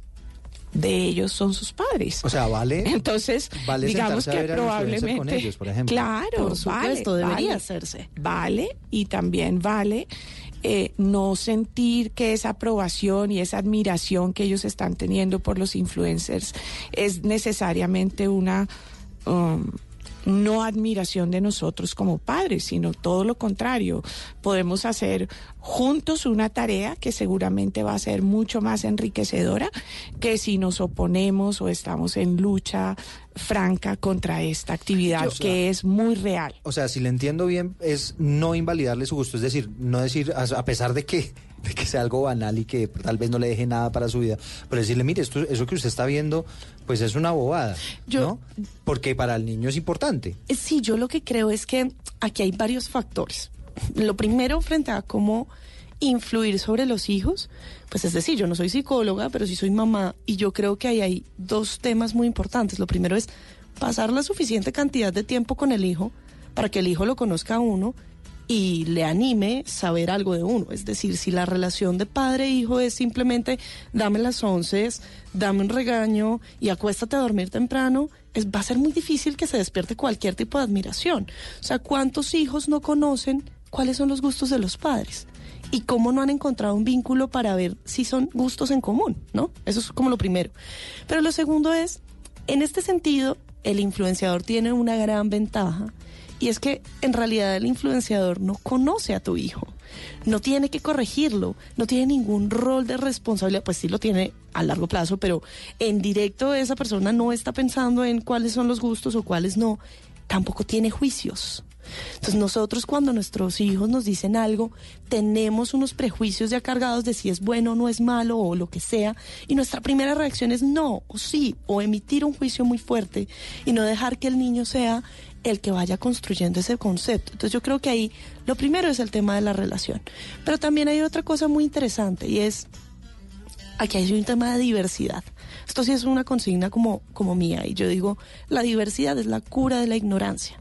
de ellos son sus padres. O sea, vale. Entonces, vale digamos que probablemente con ellos, por ejemplo. Claro, por supuesto, vale, debería vale, hacerse. Vale y también vale eh, no sentir que esa aprobación y esa admiración que ellos están teniendo por los influencers es necesariamente una um, no admiración de nosotros como padres, sino todo lo contrario. Podemos hacer juntos una tarea que seguramente va a ser mucho más enriquecedora que si nos oponemos o estamos en lucha franca contra esta actividad Yo, que es muy real. O sea, si le entiendo bien, es no invalidarle su gusto, es decir, no decir, a pesar de que de que sea algo banal y que tal vez no le deje nada para su vida, pero decirle, mire, esto, eso que usted está viendo, pues es una bobada, yo, ¿no? Porque para el niño es importante. Sí, yo lo que creo es que aquí hay varios factores. Lo primero, frente a cómo influir sobre los hijos, pues es decir, yo no soy psicóloga, pero sí soy mamá, y yo creo que ahí hay dos temas muy importantes. Lo primero es pasar la suficiente cantidad de tiempo con el hijo para que el hijo lo conozca a uno y le anime saber algo de uno. Es decir, si la relación de padre-hijo es simplemente dame las once, dame un regaño y acuéstate a dormir temprano, es, va a ser muy difícil que se despierte cualquier tipo de admiración. O sea, ¿cuántos hijos no conocen cuáles son los gustos de los padres? Y cómo no han encontrado un vínculo para ver si son gustos en común, ¿no? Eso es como lo primero. Pero lo segundo es, en este sentido, el influenciador tiene una gran ventaja y es que en realidad el influenciador no conoce a tu hijo, no tiene que corregirlo, no tiene ningún rol de responsabilidad, pues sí lo tiene a largo plazo, pero en directo esa persona no está pensando en cuáles son los gustos o cuáles no, tampoco tiene juicios. Entonces nosotros cuando nuestros hijos nos dicen algo, tenemos unos prejuicios ya cargados de si es bueno o no es malo o lo que sea, y nuestra primera reacción es no o sí, o emitir un juicio muy fuerte y no dejar que el niño sea el que vaya construyendo ese concepto. Entonces yo creo que ahí lo primero es el tema de la relación. Pero también hay otra cosa muy interesante y es, aquí hay un tema de diversidad. Esto sí es una consigna como, como mía y yo digo, la diversidad es la cura de la ignorancia.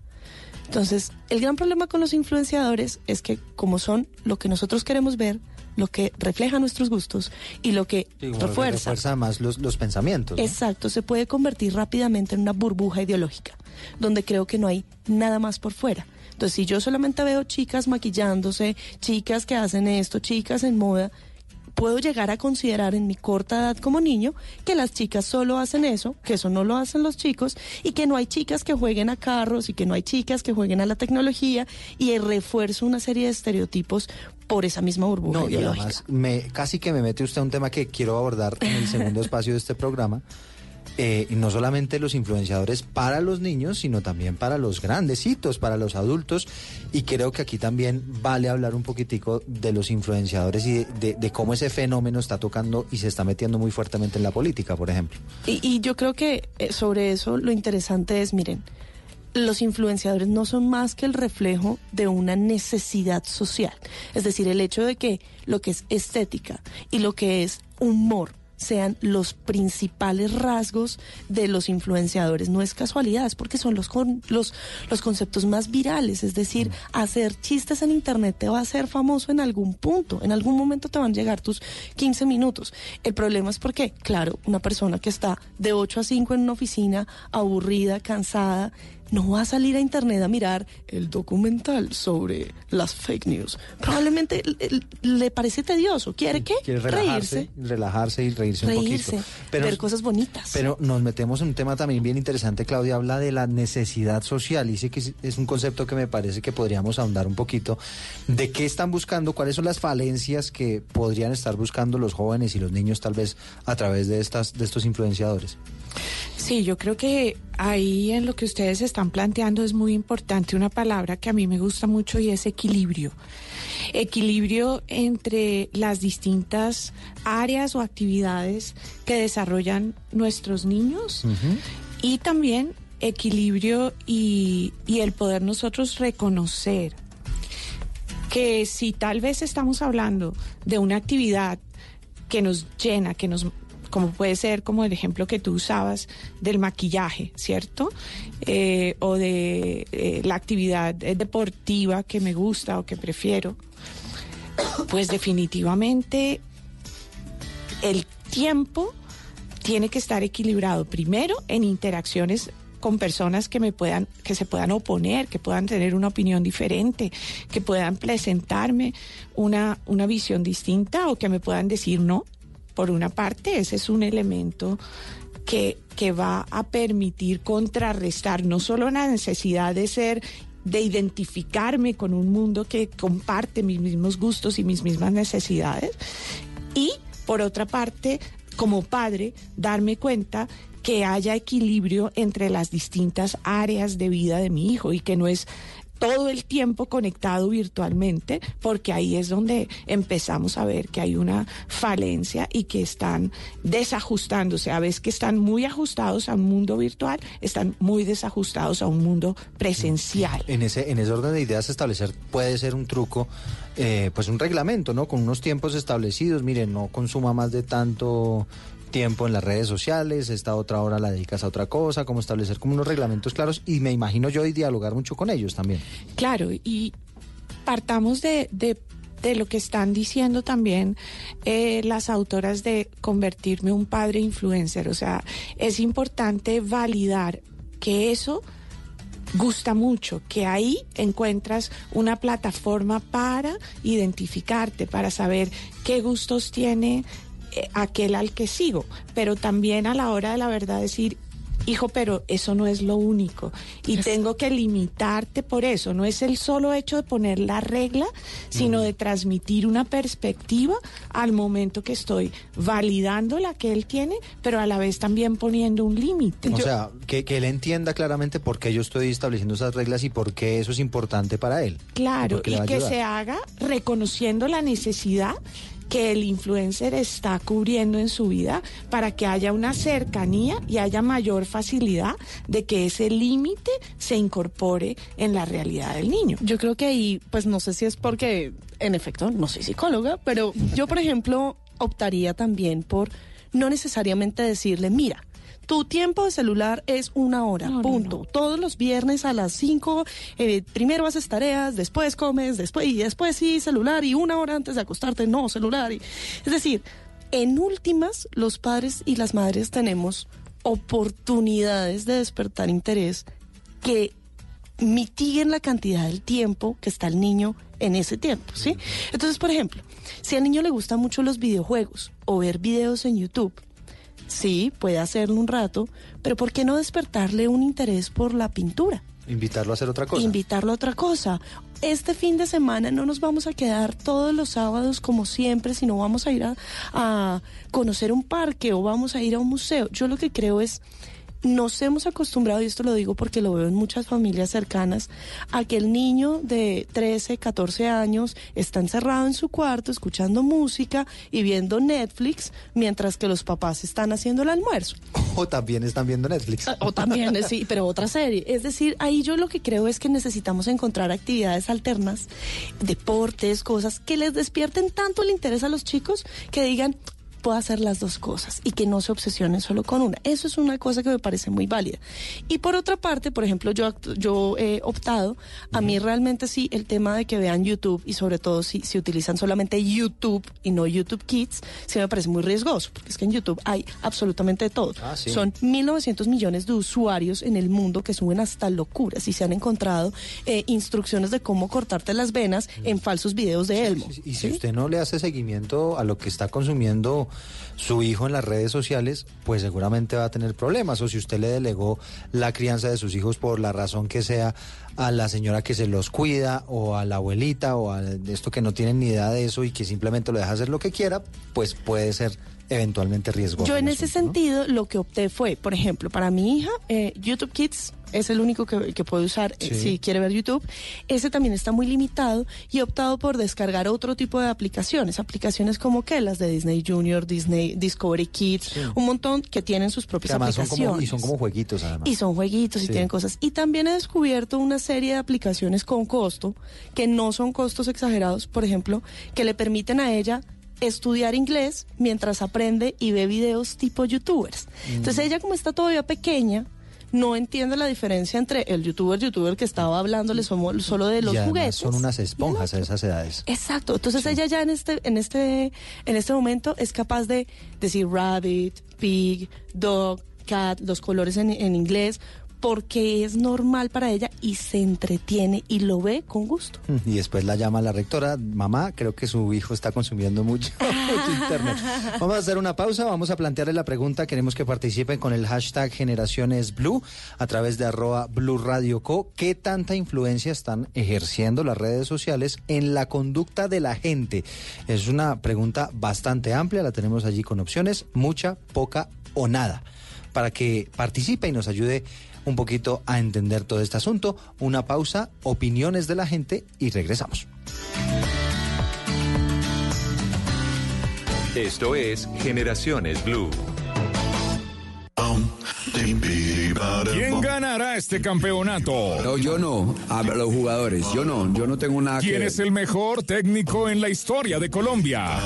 Entonces, el gran problema con los influenciadores es que como son lo que nosotros queremos ver, lo que refleja nuestros gustos y lo que Sí, como que refuerza. refuerza más los, los pensamientos. ¿no? Exacto, se puede convertir rápidamente en una burbuja ideológica, donde creo que no hay nada más por fuera. Entonces, si yo solamente veo chicas maquillándose, chicas que hacen esto, chicas en moda, puedo llegar a considerar en mi corta edad como niño que las chicas solo hacen eso, que eso no lo hacen los chicos y que no hay chicas que jueguen a carros y que no hay chicas que jueguen a la tecnología y refuerzo una serie de estereotipos por esa misma burbuja No, y además me, casi que me mete usted a un tema que quiero abordar en el segundo espacio de este programa. Eh, no solamente los influenciadores para los niños, sino también para los grandecitos, para los adultos. Y creo que aquí también vale hablar un poquitico de los influenciadores y de, de- de cómo ese fenómeno está tocando y se está metiendo muy fuertemente en la política, por ejemplo. Y, y yo creo que eh, sobre eso lo interesante es, miren, los influenciadores no son más que el reflejo de una necesidad social. Es decir, el hecho de que lo que es estética y lo que es humor sean los principales rasgos de los influenciadores. No es casualidad, es porque son los, con- los, los conceptos más virales. Es decir, hacer chistes en Internet te va a hacer famoso en algún punto. En algún momento te van a llegar tus 15 minutos. El problema es porque, claro, una persona que está de 8 a 5 en una oficina, aburrida, cansada, no va a salir a internet a mirar el documental sobre las fake news. Probablemente le parece tedioso. ¿Quiere qué? Quiere relajarse, Reírse. relajarse y reírse, un Reírse, poquito. ver cosas bonitas. Pero nos metemos en un tema también bien interesante. Claudia habla de la necesidad social. Dice que es- es un concepto que me parece que podríamos ahondar un poquito. ¿De qué están buscando? ¿Cuáles son las falencias que podrían estar buscando los jóvenes y los niños tal vez a través de, estas, de estos influenciadores? Sí, yo creo que ahí en lo que ustedes están planteando es muy importante una palabra que a mí me gusta mucho y es equilibrio. Equilibrio entre las distintas áreas o actividades que desarrollan nuestros niños y también equilibrio y, y el poder nosotros reconocer que si tal vez estamos hablando de una actividad que nos llena, que nos como puede ser como el ejemplo que tú usabas del maquillaje, ¿cierto? Eh, o de eh, la actividad eh, deportiva que me gusta o que prefiero. Pues definitivamente el tiempo tiene que estar equilibrado primero en interacciones con personas que me puedan que se puedan oponer, que puedan tener una opinión diferente, que puedan presentarme una una visión distinta o que me puedan decir no. Por una parte, ese es un elemento que, que va a permitir contrarrestar no solo la necesidad de ser de identificarme con un mundo que comparte mis mismos gustos y mis mismas necesidades y por otra parte como padre darme cuenta que haya equilibrio entre las distintas áreas de vida de mi hijo y que no es todo el tiempo conectado virtualmente, porque ahí es donde empezamos a ver que hay una falencia y que están desajustándose. A veces que están muy ajustados a un mundo virtual, están muy desajustados a un mundo presencial. En ese, en ese orden de ideas establecer puede ser un truco, eh, pues un reglamento, ¿no? Con unos tiempos establecidos, miren, no consuma más de tanto tiempo en las redes sociales, esta otra hora la dedicas a otra cosa, como establecer como unos reglamentos claros y me imagino yo y dialogar mucho con ellos también. Claro, y partamos de, de, de lo que están diciendo también eh, las autoras de convertirme un padre influencer. O sea, es importante validar que eso gusta mucho, que ahí encuentras una plataforma para identificarte, para saber qué gustos tiene aquel al que sigo, pero también a la hora de la verdad decir, hijo, pero eso no es lo único y tengo que limitarte por eso, no es el solo hecho de poner la regla, sino de transmitir una perspectiva al momento que estoy validando la que él tiene, pero a la vez también poniendo un límite. O sea, que, que él entienda claramente por qué yo estoy estableciendo esas reglas y por qué eso es importante para él. Claro, y que se haga reconociendo la necesidad que el influencer está cubriendo en su vida para que haya una cercanía y haya mayor facilidad de que ese límite se incorpore en la realidad del niño. Yo creo que ahí, pues no sé si es porque, en efecto, no soy psicóloga, pero yo, por ejemplo, optaría también por no necesariamente decirle, mira, Tu tiempo de celular es una hora, punto. Todos los viernes a las 5, eh, primero haces tareas, después comes, después y después sí celular y una hora antes de acostarte no celular. Y, es decir, en últimas, los padres y las madres tenemos oportunidades de despertar interés que mitiguen la cantidad del tiempo que está el niño en ese tiempo, ¿sí? Entonces, por ejemplo, si al niño le gustan mucho los videojuegos o ver videos en YouTube, sí, puede hacerlo un rato, pero ¿por qué no despertarle un interés por la pintura? Invitarlo a hacer otra cosa. Invitarlo a otra cosa. Este fin de semana no nos vamos a quedar todos los sábados como siempre, sino vamos a ir a, a conocer un parque o vamos a ir a un museo. Yo lo que creo es nos hemos acostumbrado, y esto lo digo porque lo veo en muchas familias cercanas, a que el niño de 13, 14 años está encerrado en su cuarto escuchando música y viendo Netflix mientras que los papás están haciendo el almuerzo. O también están viendo Netflix. O también, sí, pero otra serie. Es decir, ahí yo lo que creo es que necesitamos encontrar actividades alternas, deportes, cosas que les despierten tanto el interés a los chicos que digan, pueda hacer las dos cosas y que no se obsesionen solo con una. Eso es una cosa que me parece muy válida. Y por otra parte, por ejemplo, yo, yo he optado, a mí realmente sí, el tema de que vean YouTube y sobre todo si, si utilizan solamente YouTube y no YouTube Kids, sí me parece muy riesgoso, porque es que en YouTube hay absolutamente de todo. Ah, sí. Son 1.900 millones de usuarios en el mundo que suben hasta locuras y se han encontrado eh, instrucciones de cómo cortarte las venas en falsos videos de Elmo. Y si usted no le hace seguimiento a lo que está consumiendo su hijo en las redes sociales, pues seguramente va a tener problemas. O si usted le delegó la crianza de sus hijos por la razón que sea a la señora que se los cuida o a la abuelita o a esto que no tienen ni idea de eso y que simplemente lo deja hacer lo que quiera, pues puede ser eventualmente riesgoso. Yo en ese asunto, ¿no? sentido lo que opté fue, por ejemplo, para mi hija, eh, YouTube Kids es el único que, que puede usar eh, si quiere ver YouTube. Ese también está muy limitado y he optado por descargar otro tipo de aplicaciones, aplicaciones como que las de Disney Junior, Disney Discovery Kids, un montón que tienen sus propias además son aplicaciones. como, y son como jueguitos además. Y son jueguitos y tienen cosas. Y también he descubierto una serie de aplicaciones con costo, que no son costos exagerados, por ejemplo, que le permiten a ella estudiar inglés mientras aprende y ve videos tipo youtubers. Mm. Entonces ella como está todavía pequeña, no entiende la diferencia entre el youtuber youtuber que estaba hablándole somo- solo de los juguetes. son unas esponjas a esas edades. Exacto. Entonces ella ya en este, en este, en este momento es capaz de decir rabbit, pig, dog, cat, los colores en, en inglés, porque es normal para ella y se entretiene y lo ve con gusto. Y después la llama la rectora, mamá, creo que su hijo está consumiendo mucho, mucho internet. Vamos a hacer una pausa, vamos a plantearle la pregunta, queremos que participen con el hashtag Generaciones Blue a través de arroba Blue Radio Co. ¿Qué tanta influencia están ejerciendo las redes sociales en la conducta de la gente? Es una pregunta bastante amplia, la tenemos allí con opciones, mucha, poca o nada, para que participe y nos ayude un poquito a entender todo este asunto. Una pausa, opiniones de la gente y regresamos. Esto es Generaciones Blue. ¿Quién ganará este campeonato? No, yo no. A los jugadores. Yo no. Yo no tengo nada que ¿Quién ver. es el mejor técnico en la historia de Colombia?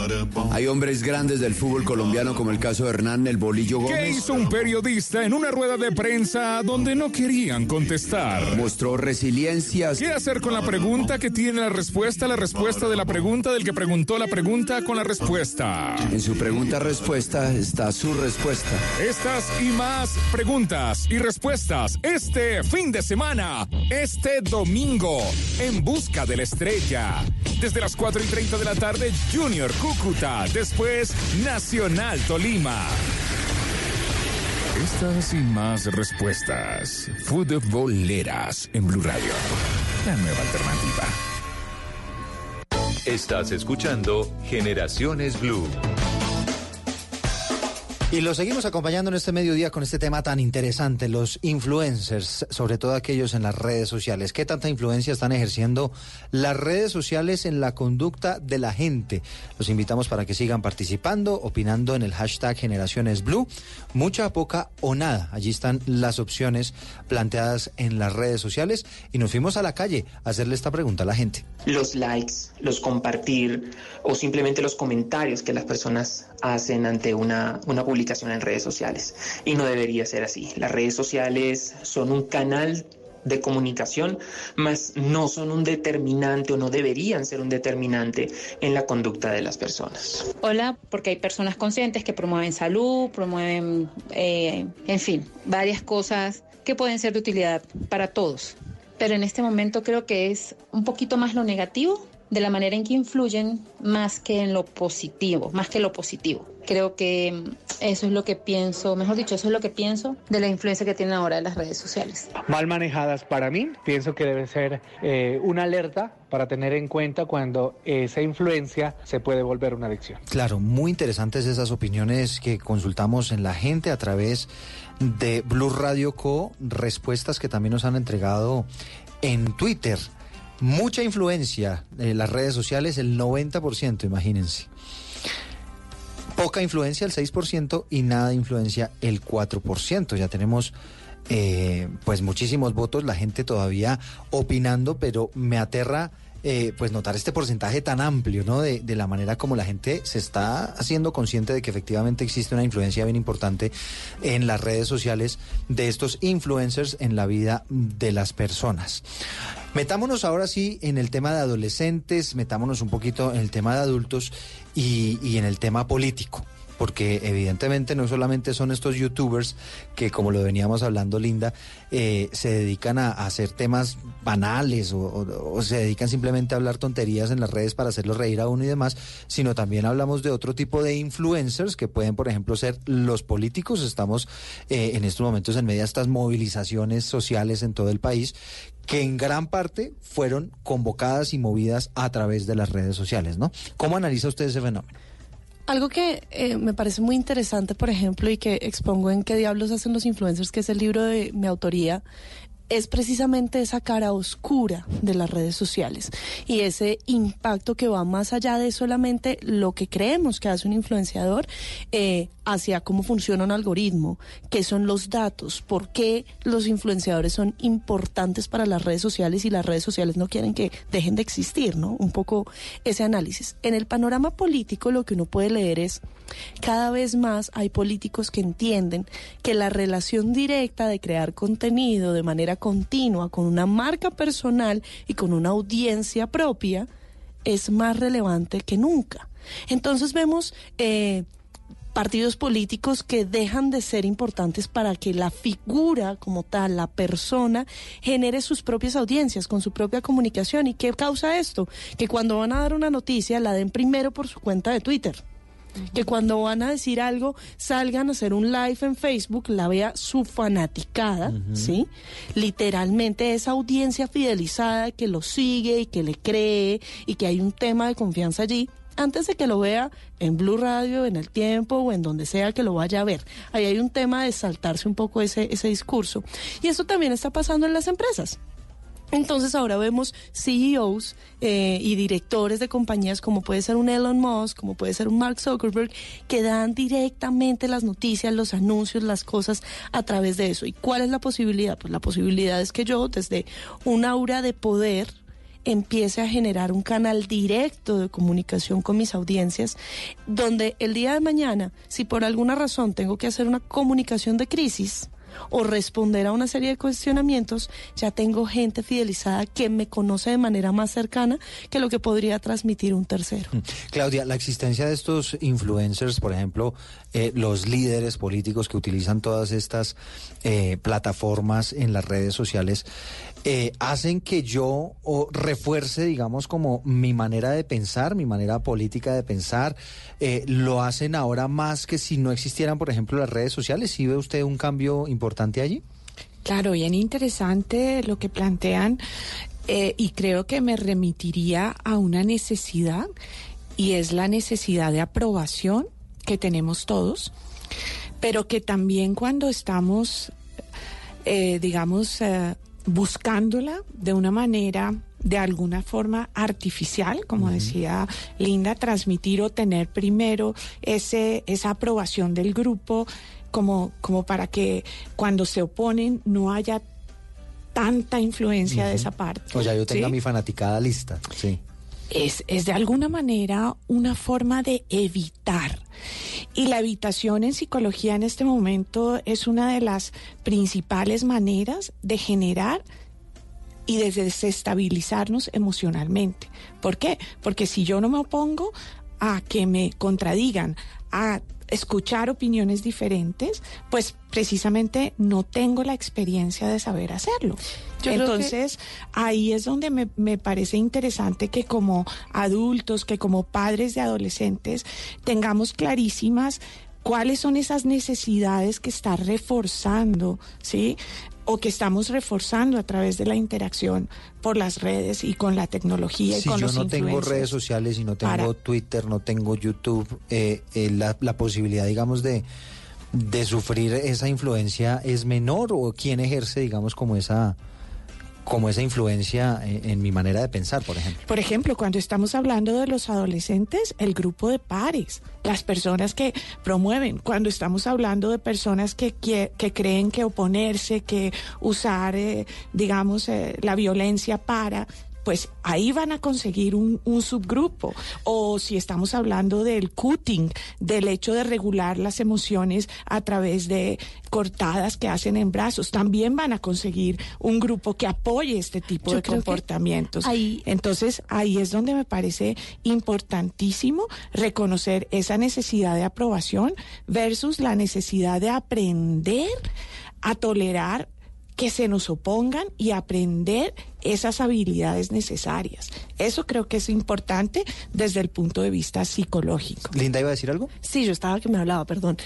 Hay hombres grandes del fútbol colombiano como el caso de Hernán El Bolillo ¿Qué Gómez. hizo un periodista en una rueda de prensa donde no querían contestar? Mostró resiliencia. ¿Qué hacer con la pregunta que tiene la respuesta, la respuesta de la pregunta del que preguntó la pregunta con la respuesta? En su pregunta-respuesta está su respuesta. Estas y más preguntas y respuestas este fin de semana, este domingo, en busca de la estrella. Desde las 4 y 30 de la tarde, Junior Cúcuta, después Nacional Tolima. Estas y más respuestas, futboleras en Blue Radio, la nueva alternativa. Estás escuchando Generaciones Blue. Y lo seguimos acompañando en este mediodía con este tema tan interesante, los influencers, sobre todo aquellos en las redes sociales. ¿Qué tanta influencia están ejerciendo las redes sociales en la conducta de la gente? Los invitamos para que sigan participando, opinando en el hashtag Generaciones Blue. Mucha, poca o nada. Allí están las opciones planteadas en las redes sociales y nos fuimos a la calle a hacerle esta pregunta a la gente. los likes, los compartir o simplemente los comentarios que las personas hacen ante una, una publicación en redes sociales. Y no debería ser así. Las redes sociales son un canal de comunicación, mas no son un determinante o no deberían ser un determinante en la conducta de las personas. Hola, porque hay personas conscientes que promueven salud, promueven, eh, en fin, varias cosas que pueden ser de utilidad para todos. Pero en este momento creo que es un poquito más lo negativo de la manera en que influyen más que en lo positivo, más que lo positivo. Creo que mm, eso es lo que pienso, mejor dicho, eso es lo que pienso de la influencia que tienen ahora las redes sociales. Mal manejadas para mí, pienso que debe ser eh, una alerta para tener en cuenta cuando esa influencia se puede volver una adicción. Claro, muy interesantes esas opiniones que consultamos en la gente a través de Blue Radio Co, respuestas que también nos han entregado en Twitter. Mucha influencia en las redes sociales, el 90%, imagínense. Poca influencia, el 6%, y nada de influencia, el 4%. Ya tenemos eh, pues muchísimos votos, la gente todavía opinando, pero me aterra eh, pues notar este porcentaje tan amplio, ¿no? De, de, la manera como la gente se está haciendo consciente de que efectivamente existe una influencia bien importante en las redes sociales de estos influencers en la vida de las personas. Metámonos ahora sí en el tema de adolescentes, metámonos un poquito en el tema de adultos y, y en el tema político porque evidentemente no solamente son estos youtubers que, como lo veníamos hablando, Linda, eh, se dedican a, hacer temas banales o, o, o, se dedican simplemente a hablar tonterías en las redes para hacerlos reír a uno y demás, sino también hablamos de otro tipo de influencers que pueden, por ejemplo, ser los políticos. Estamos eh, en estos momentos en medio de estas movilizaciones sociales en todo el país que en gran parte fueron convocadas y movidas a través de las redes sociales, ¿no? ¿Cómo analiza usted ese fenómeno? Algo que eh, me parece muy interesante, por ejemplo, y que expongo en qué diablos hacen los influencers, que es el libro de mi autoría, es precisamente esa cara oscura de las redes sociales y ese impacto que va más allá de solamente lo que creemos que hace un influenciador eh, hacia cómo funciona un algoritmo, qué son los datos, por qué los influenciadores son importantes para las redes sociales y las redes sociales no quieren que dejen de existir, ¿no? Un poco ese análisis. En el panorama político lo que uno puede leer es cada vez más hay políticos que entienden que la relación directa de crear contenido de manera continua con una marca personal y con una audiencia propia es más relevante que nunca. Entonces vemos eh, partidos políticos que dejan de ser importantes para que la figura como tal, la persona, genere sus propias audiencias con su propia comunicación. ¿Y qué causa esto? Que cuando van a dar una noticia la den primero por su cuenta de Twitter que cuando van a decir algo salgan a hacer un live en Facebook, la vea su fanaticada, uh -huh. ¿sí? Literalmente esa audiencia fidelizada que lo sigue y que le cree y que hay un tema de confianza allí. Antes de que lo vea en Blue Radio, en El Tiempo o en donde sea que lo vaya a ver. Ahí hay un tema de saltarse un poco ese, ese discurso. Y eso también está pasando en las empresas. Entonces ahora vemos CEOs eh, y directores de compañías como puede ser un Elon Musk, como puede ser un Mark Zuckerberg, que dan directamente las noticias, los anuncios, las cosas a través de eso. ¿Y cuál es la posibilidad? Pues la posibilidad es que yo desde un aura de poder empiece a generar un canal directo de comunicación con mis audiencias, donde el día de mañana, si por alguna razón tengo que hacer una comunicación de crisis, o responder a una serie de cuestionamientos, ya tengo gente fidelizada que me conoce de manera más cercana que lo que podría transmitir un tercero. Claudia, la existencia de estos influencers, por ejemplo, eh, los líderes políticos que utilizan todas estas eh, plataformas en las redes sociales, eh, hacen que yo refuerce, digamos, como mi manera de pensar, mi manera política de pensar. Eh, lo hacen ahora más que si no existieran, por ejemplo, las redes sociales. ¿Sí ve usted un cambio importante allí? Claro, bien interesante lo que plantean eh, y creo que me remitiría a una necesidad y es la necesidad de aprobación que tenemos todos, pero que también cuando estamos, digamos, buscándola de una manera, de alguna forma artificial, como uh -huh. decía Linda, transmitir o tener primero ese, esa aprobación del grupo, como, como para que cuando se oponen no haya tanta influencia uh -huh. de esa parte. O sea, yo tenga ¿sí? mi fanaticada lista, sí. Es, es de alguna manera una forma de evitar. Y la evitación en psicología en este momento es una de las principales maneras de generar y de desestabilizarnos emocionalmente. ¿Por qué? Porque si yo no me opongo a que me contradigan, a escuchar opiniones diferentes, pues precisamente no tengo la experiencia de saber hacerlo. Yo Entonces, ahí es donde me, me parece interesante que como adultos, que como padres de adolescentes, tengamos clarísimas cuáles son esas necesidades que está reforzando, ¿sí? O que estamos reforzando a través de la interacción por las redes y con la tecnología y Si con yo los no tengo redes sociales y no tengo Para- Twitter, no tengo YouTube, eh, eh, la, la posibilidad, digamos, de, de sufrir esa influencia es menor o quién ejerce, digamos, como esa como esa influencia en, mi manera de pensar, por ejemplo. Por ejemplo, cuando estamos hablando de los adolescentes, el grupo de pares, las personas que promueven, cuando estamos hablando de personas que, que, que creen que oponerse, que usar, eh, digamos, eh, la violencia para, pues ahí van a conseguir un, un subgrupo. O si estamos hablando del cutting, del hecho de regular las emociones a través de cortadas que hacen en brazos, también van a conseguir un grupo que apoye este tipo Yo de comportamientos. ahí- Entonces, ahí es donde me parece importantísimo reconocer esa necesidad de aprobación versus la necesidad de aprender a tolerar que se nos opongan y aprender esas habilidades necesarias. Eso creo que es importante desde el punto de vista psicológico. Linda, ¿iba a decir algo? Sí, yo estaba que me hablaba, perdón.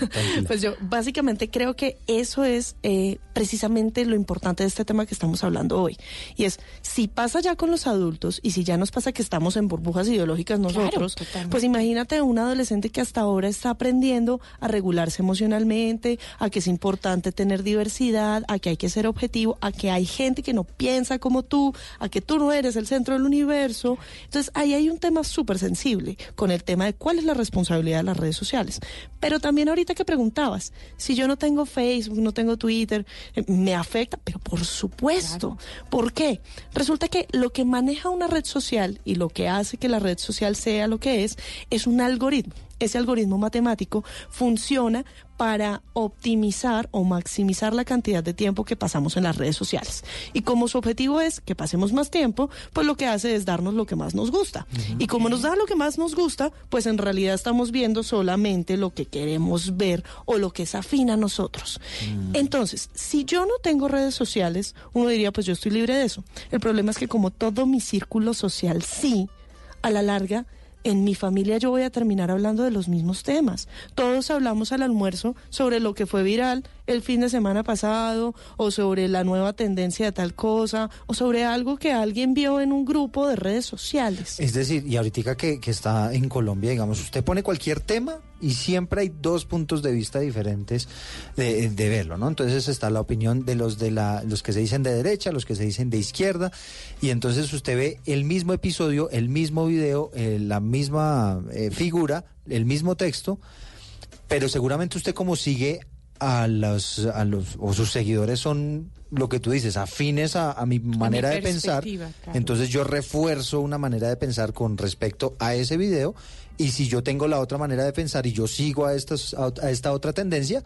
pues yo básicamente creo que eso es eh, precisamente lo importante de este tema que estamos hablando hoy. Y es, si pasa ya con los adultos y si ya nos pasa que estamos en burbujas ideológicas nosotros, pues imagínate un adolescente que hasta ahora está aprendiendo a regularse emocionalmente, a que es importante tener diversidad, a que hay que ser objetivo, a que hay gente que no piensa como tú, a que tú no eres el centro del universo. Entonces ahí hay un tema súper sensible con el tema de cuál es la responsabilidad de las redes sociales. Pero también ahorita que preguntabas, si yo no tengo Facebook, no tengo Twitter, eh, me afecta, pero por supuesto. ¿Por qué? Resulta que lo que maneja una red social y lo que hace que la red social sea lo que es, es un algoritmo. Ese algoritmo matemático funciona para optimizar o maximizar la cantidad de tiempo que pasamos en las redes sociales. Y como su objetivo es que pasemos más tiempo, pues lo que hace es darnos lo que más nos gusta. Y como nos da lo que más nos gusta, pues en realidad estamos viendo solamente lo que queremos ver o lo que es afín a nosotros. Entonces, si yo no tengo redes sociales, uno diría, pues yo estoy libre de eso. El problema es que como todo mi círculo social sí, a la larga en mi familia yo voy a terminar hablando de los mismos temas. Todos hablamos al almuerzo sobre lo que fue viral el fin de semana pasado, o sobre la nueva tendencia de tal cosa, o sobre algo que alguien vio en un grupo de redes sociales. Es decir, y ahorita que, que está en Colombia, digamos, usted pone cualquier tema y siempre hay dos puntos de vista diferentes de, de verlo, ¿no? Entonces está la opinión de los de la, los que se dicen de derecha, los que se dicen de izquierda, y entonces usted ve el mismo episodio, el mismo video, eh, la misma eh, figura, el mismo texto, pero seguramente usted como sigue a los, a los, o sus seguidores son lo que tú dices, afines a, a mi manera de pensar. claro. Entonces yo refuerzo una manera de pensar con respecto a ese video y si yo tengo la otra manera de pensar y yo sigo a, estas, a, a esta otra tendencia,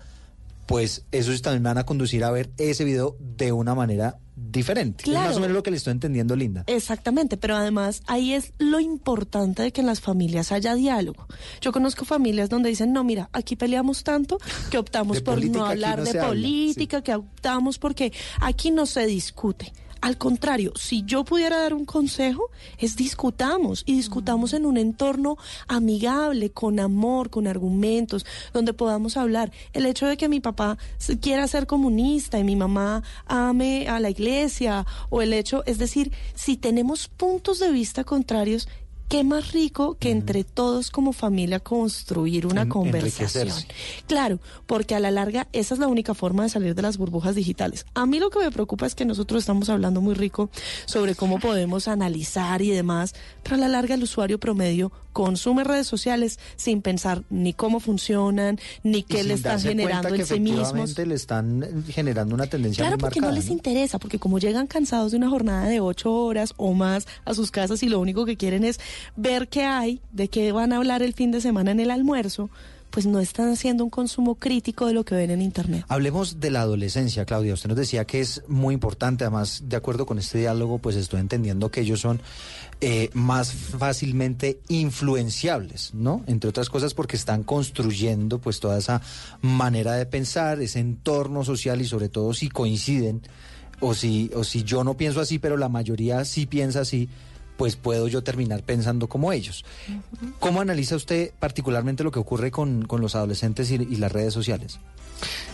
pues esos también me van a conducir a ver ese video de una manera diferente. Es Claro. más o menos lo que le estoy entendiendo, Linda. Exactamente, pero además ahí es lo importante de que en las familias haya diálogo. Yo conozco familias donde dicen, no, mira, aquí peleamos tanto que optamos por política no hablar no de habla, política, que optamos porque aquí no se discute. Al contrario, si yo pudiera dar un consejo, es discutamos y discutamos en un entorno amigable, con amor, con argumentos, donde podamos hablar. El hecho de que mi papá quiera ser comunista y mi mamá ame a la iglesia, o el hecho, es decir, si tenemos puntos de vista contrarios, qué más rico que entre todos como familia construir una En- conversación. Claro, porque a la larga esa es la única forma de salir de las burbujas digitales. A mí lo que me preocupa es que nosotros estamos hablando muy rico sobre cómo podemos analizar y demás, pero a la larga el usuario promedio consume redes sociales sin pensar ni cómo funcionan, ni qué le están generando que en sí mismos. le están generando una tendencia Claro, muy porque no les interesa, porque como llegan cansados de una jornada de ocho horas o más a sus casas y lo único que quieren es ver qué hay, de qué van a hablar el fin de semana en el almuerzo, pues no están haciendo un consumo crítico de lo que ven en Internet. Hablemos de la adolescencia, Claudia. Usted nos decía que es muy importante, además, de acuerdo con este diálogo, pues estoy entendiendo que ellos son eh, más fácilmente influenciables, ¿no? Entre otras cosas porque están construyendo pues toda esa manera de pensar, ese entorno social y sobre todo si coinciden o si, o si yo no pienso así, pero la mayoría sí piensa así, pues puedo yo terminar pensando como ellos. ¿Cómo analiza usted particularmente lo que ocurre con, con los adolescentes y, y las redes sociales?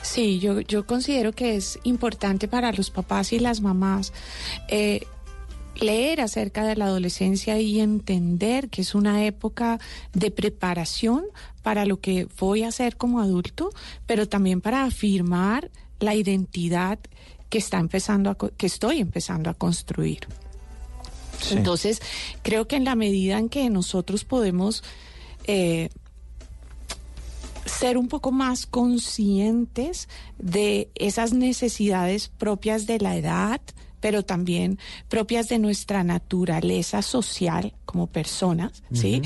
Sí, yo, yo considero que es importante para los papás y las mamás eh, leer acerca de la adolescencia y entender que es una época de preparación para lo que voy a hacer como adulto, pero también para afirmar la identidad que está empezando a, que estoy empezando a construir. Sí. Entonces, creo que en la medida en que nosotros podemos eh, ser un poco más conscientes de esas necesidades propias de la edad, pero también propias de nuestra naturaleza social como personas, ¿sí?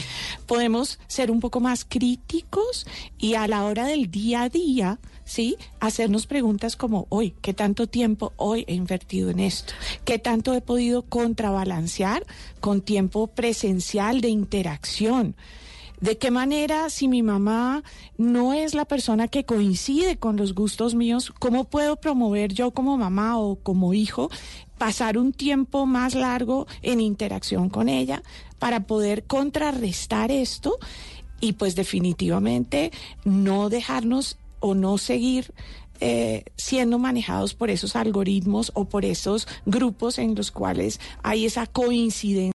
Podemos ser un poco más críticos y a la hora del día a día, ¿sí? Hacernos preguntas como, hoy, ¿qué tanto tiempo hoy he invertido en esto? ¿Qué tanto he podido contrabalancear con tiempo presencial de interacción? ¿De qué manera, si mi mamá no es la persona que coincide con los gustos míos, cómo puedo promover yo como mamá o como hijo pasar un tiempo más largo en interacción con ella para poder contrarrestar esto y pues definitivamente no dejarnos o no seguir eh, siendo manejados por esos algoritmos o por esos grupos en los cuales hay esa coincidencia?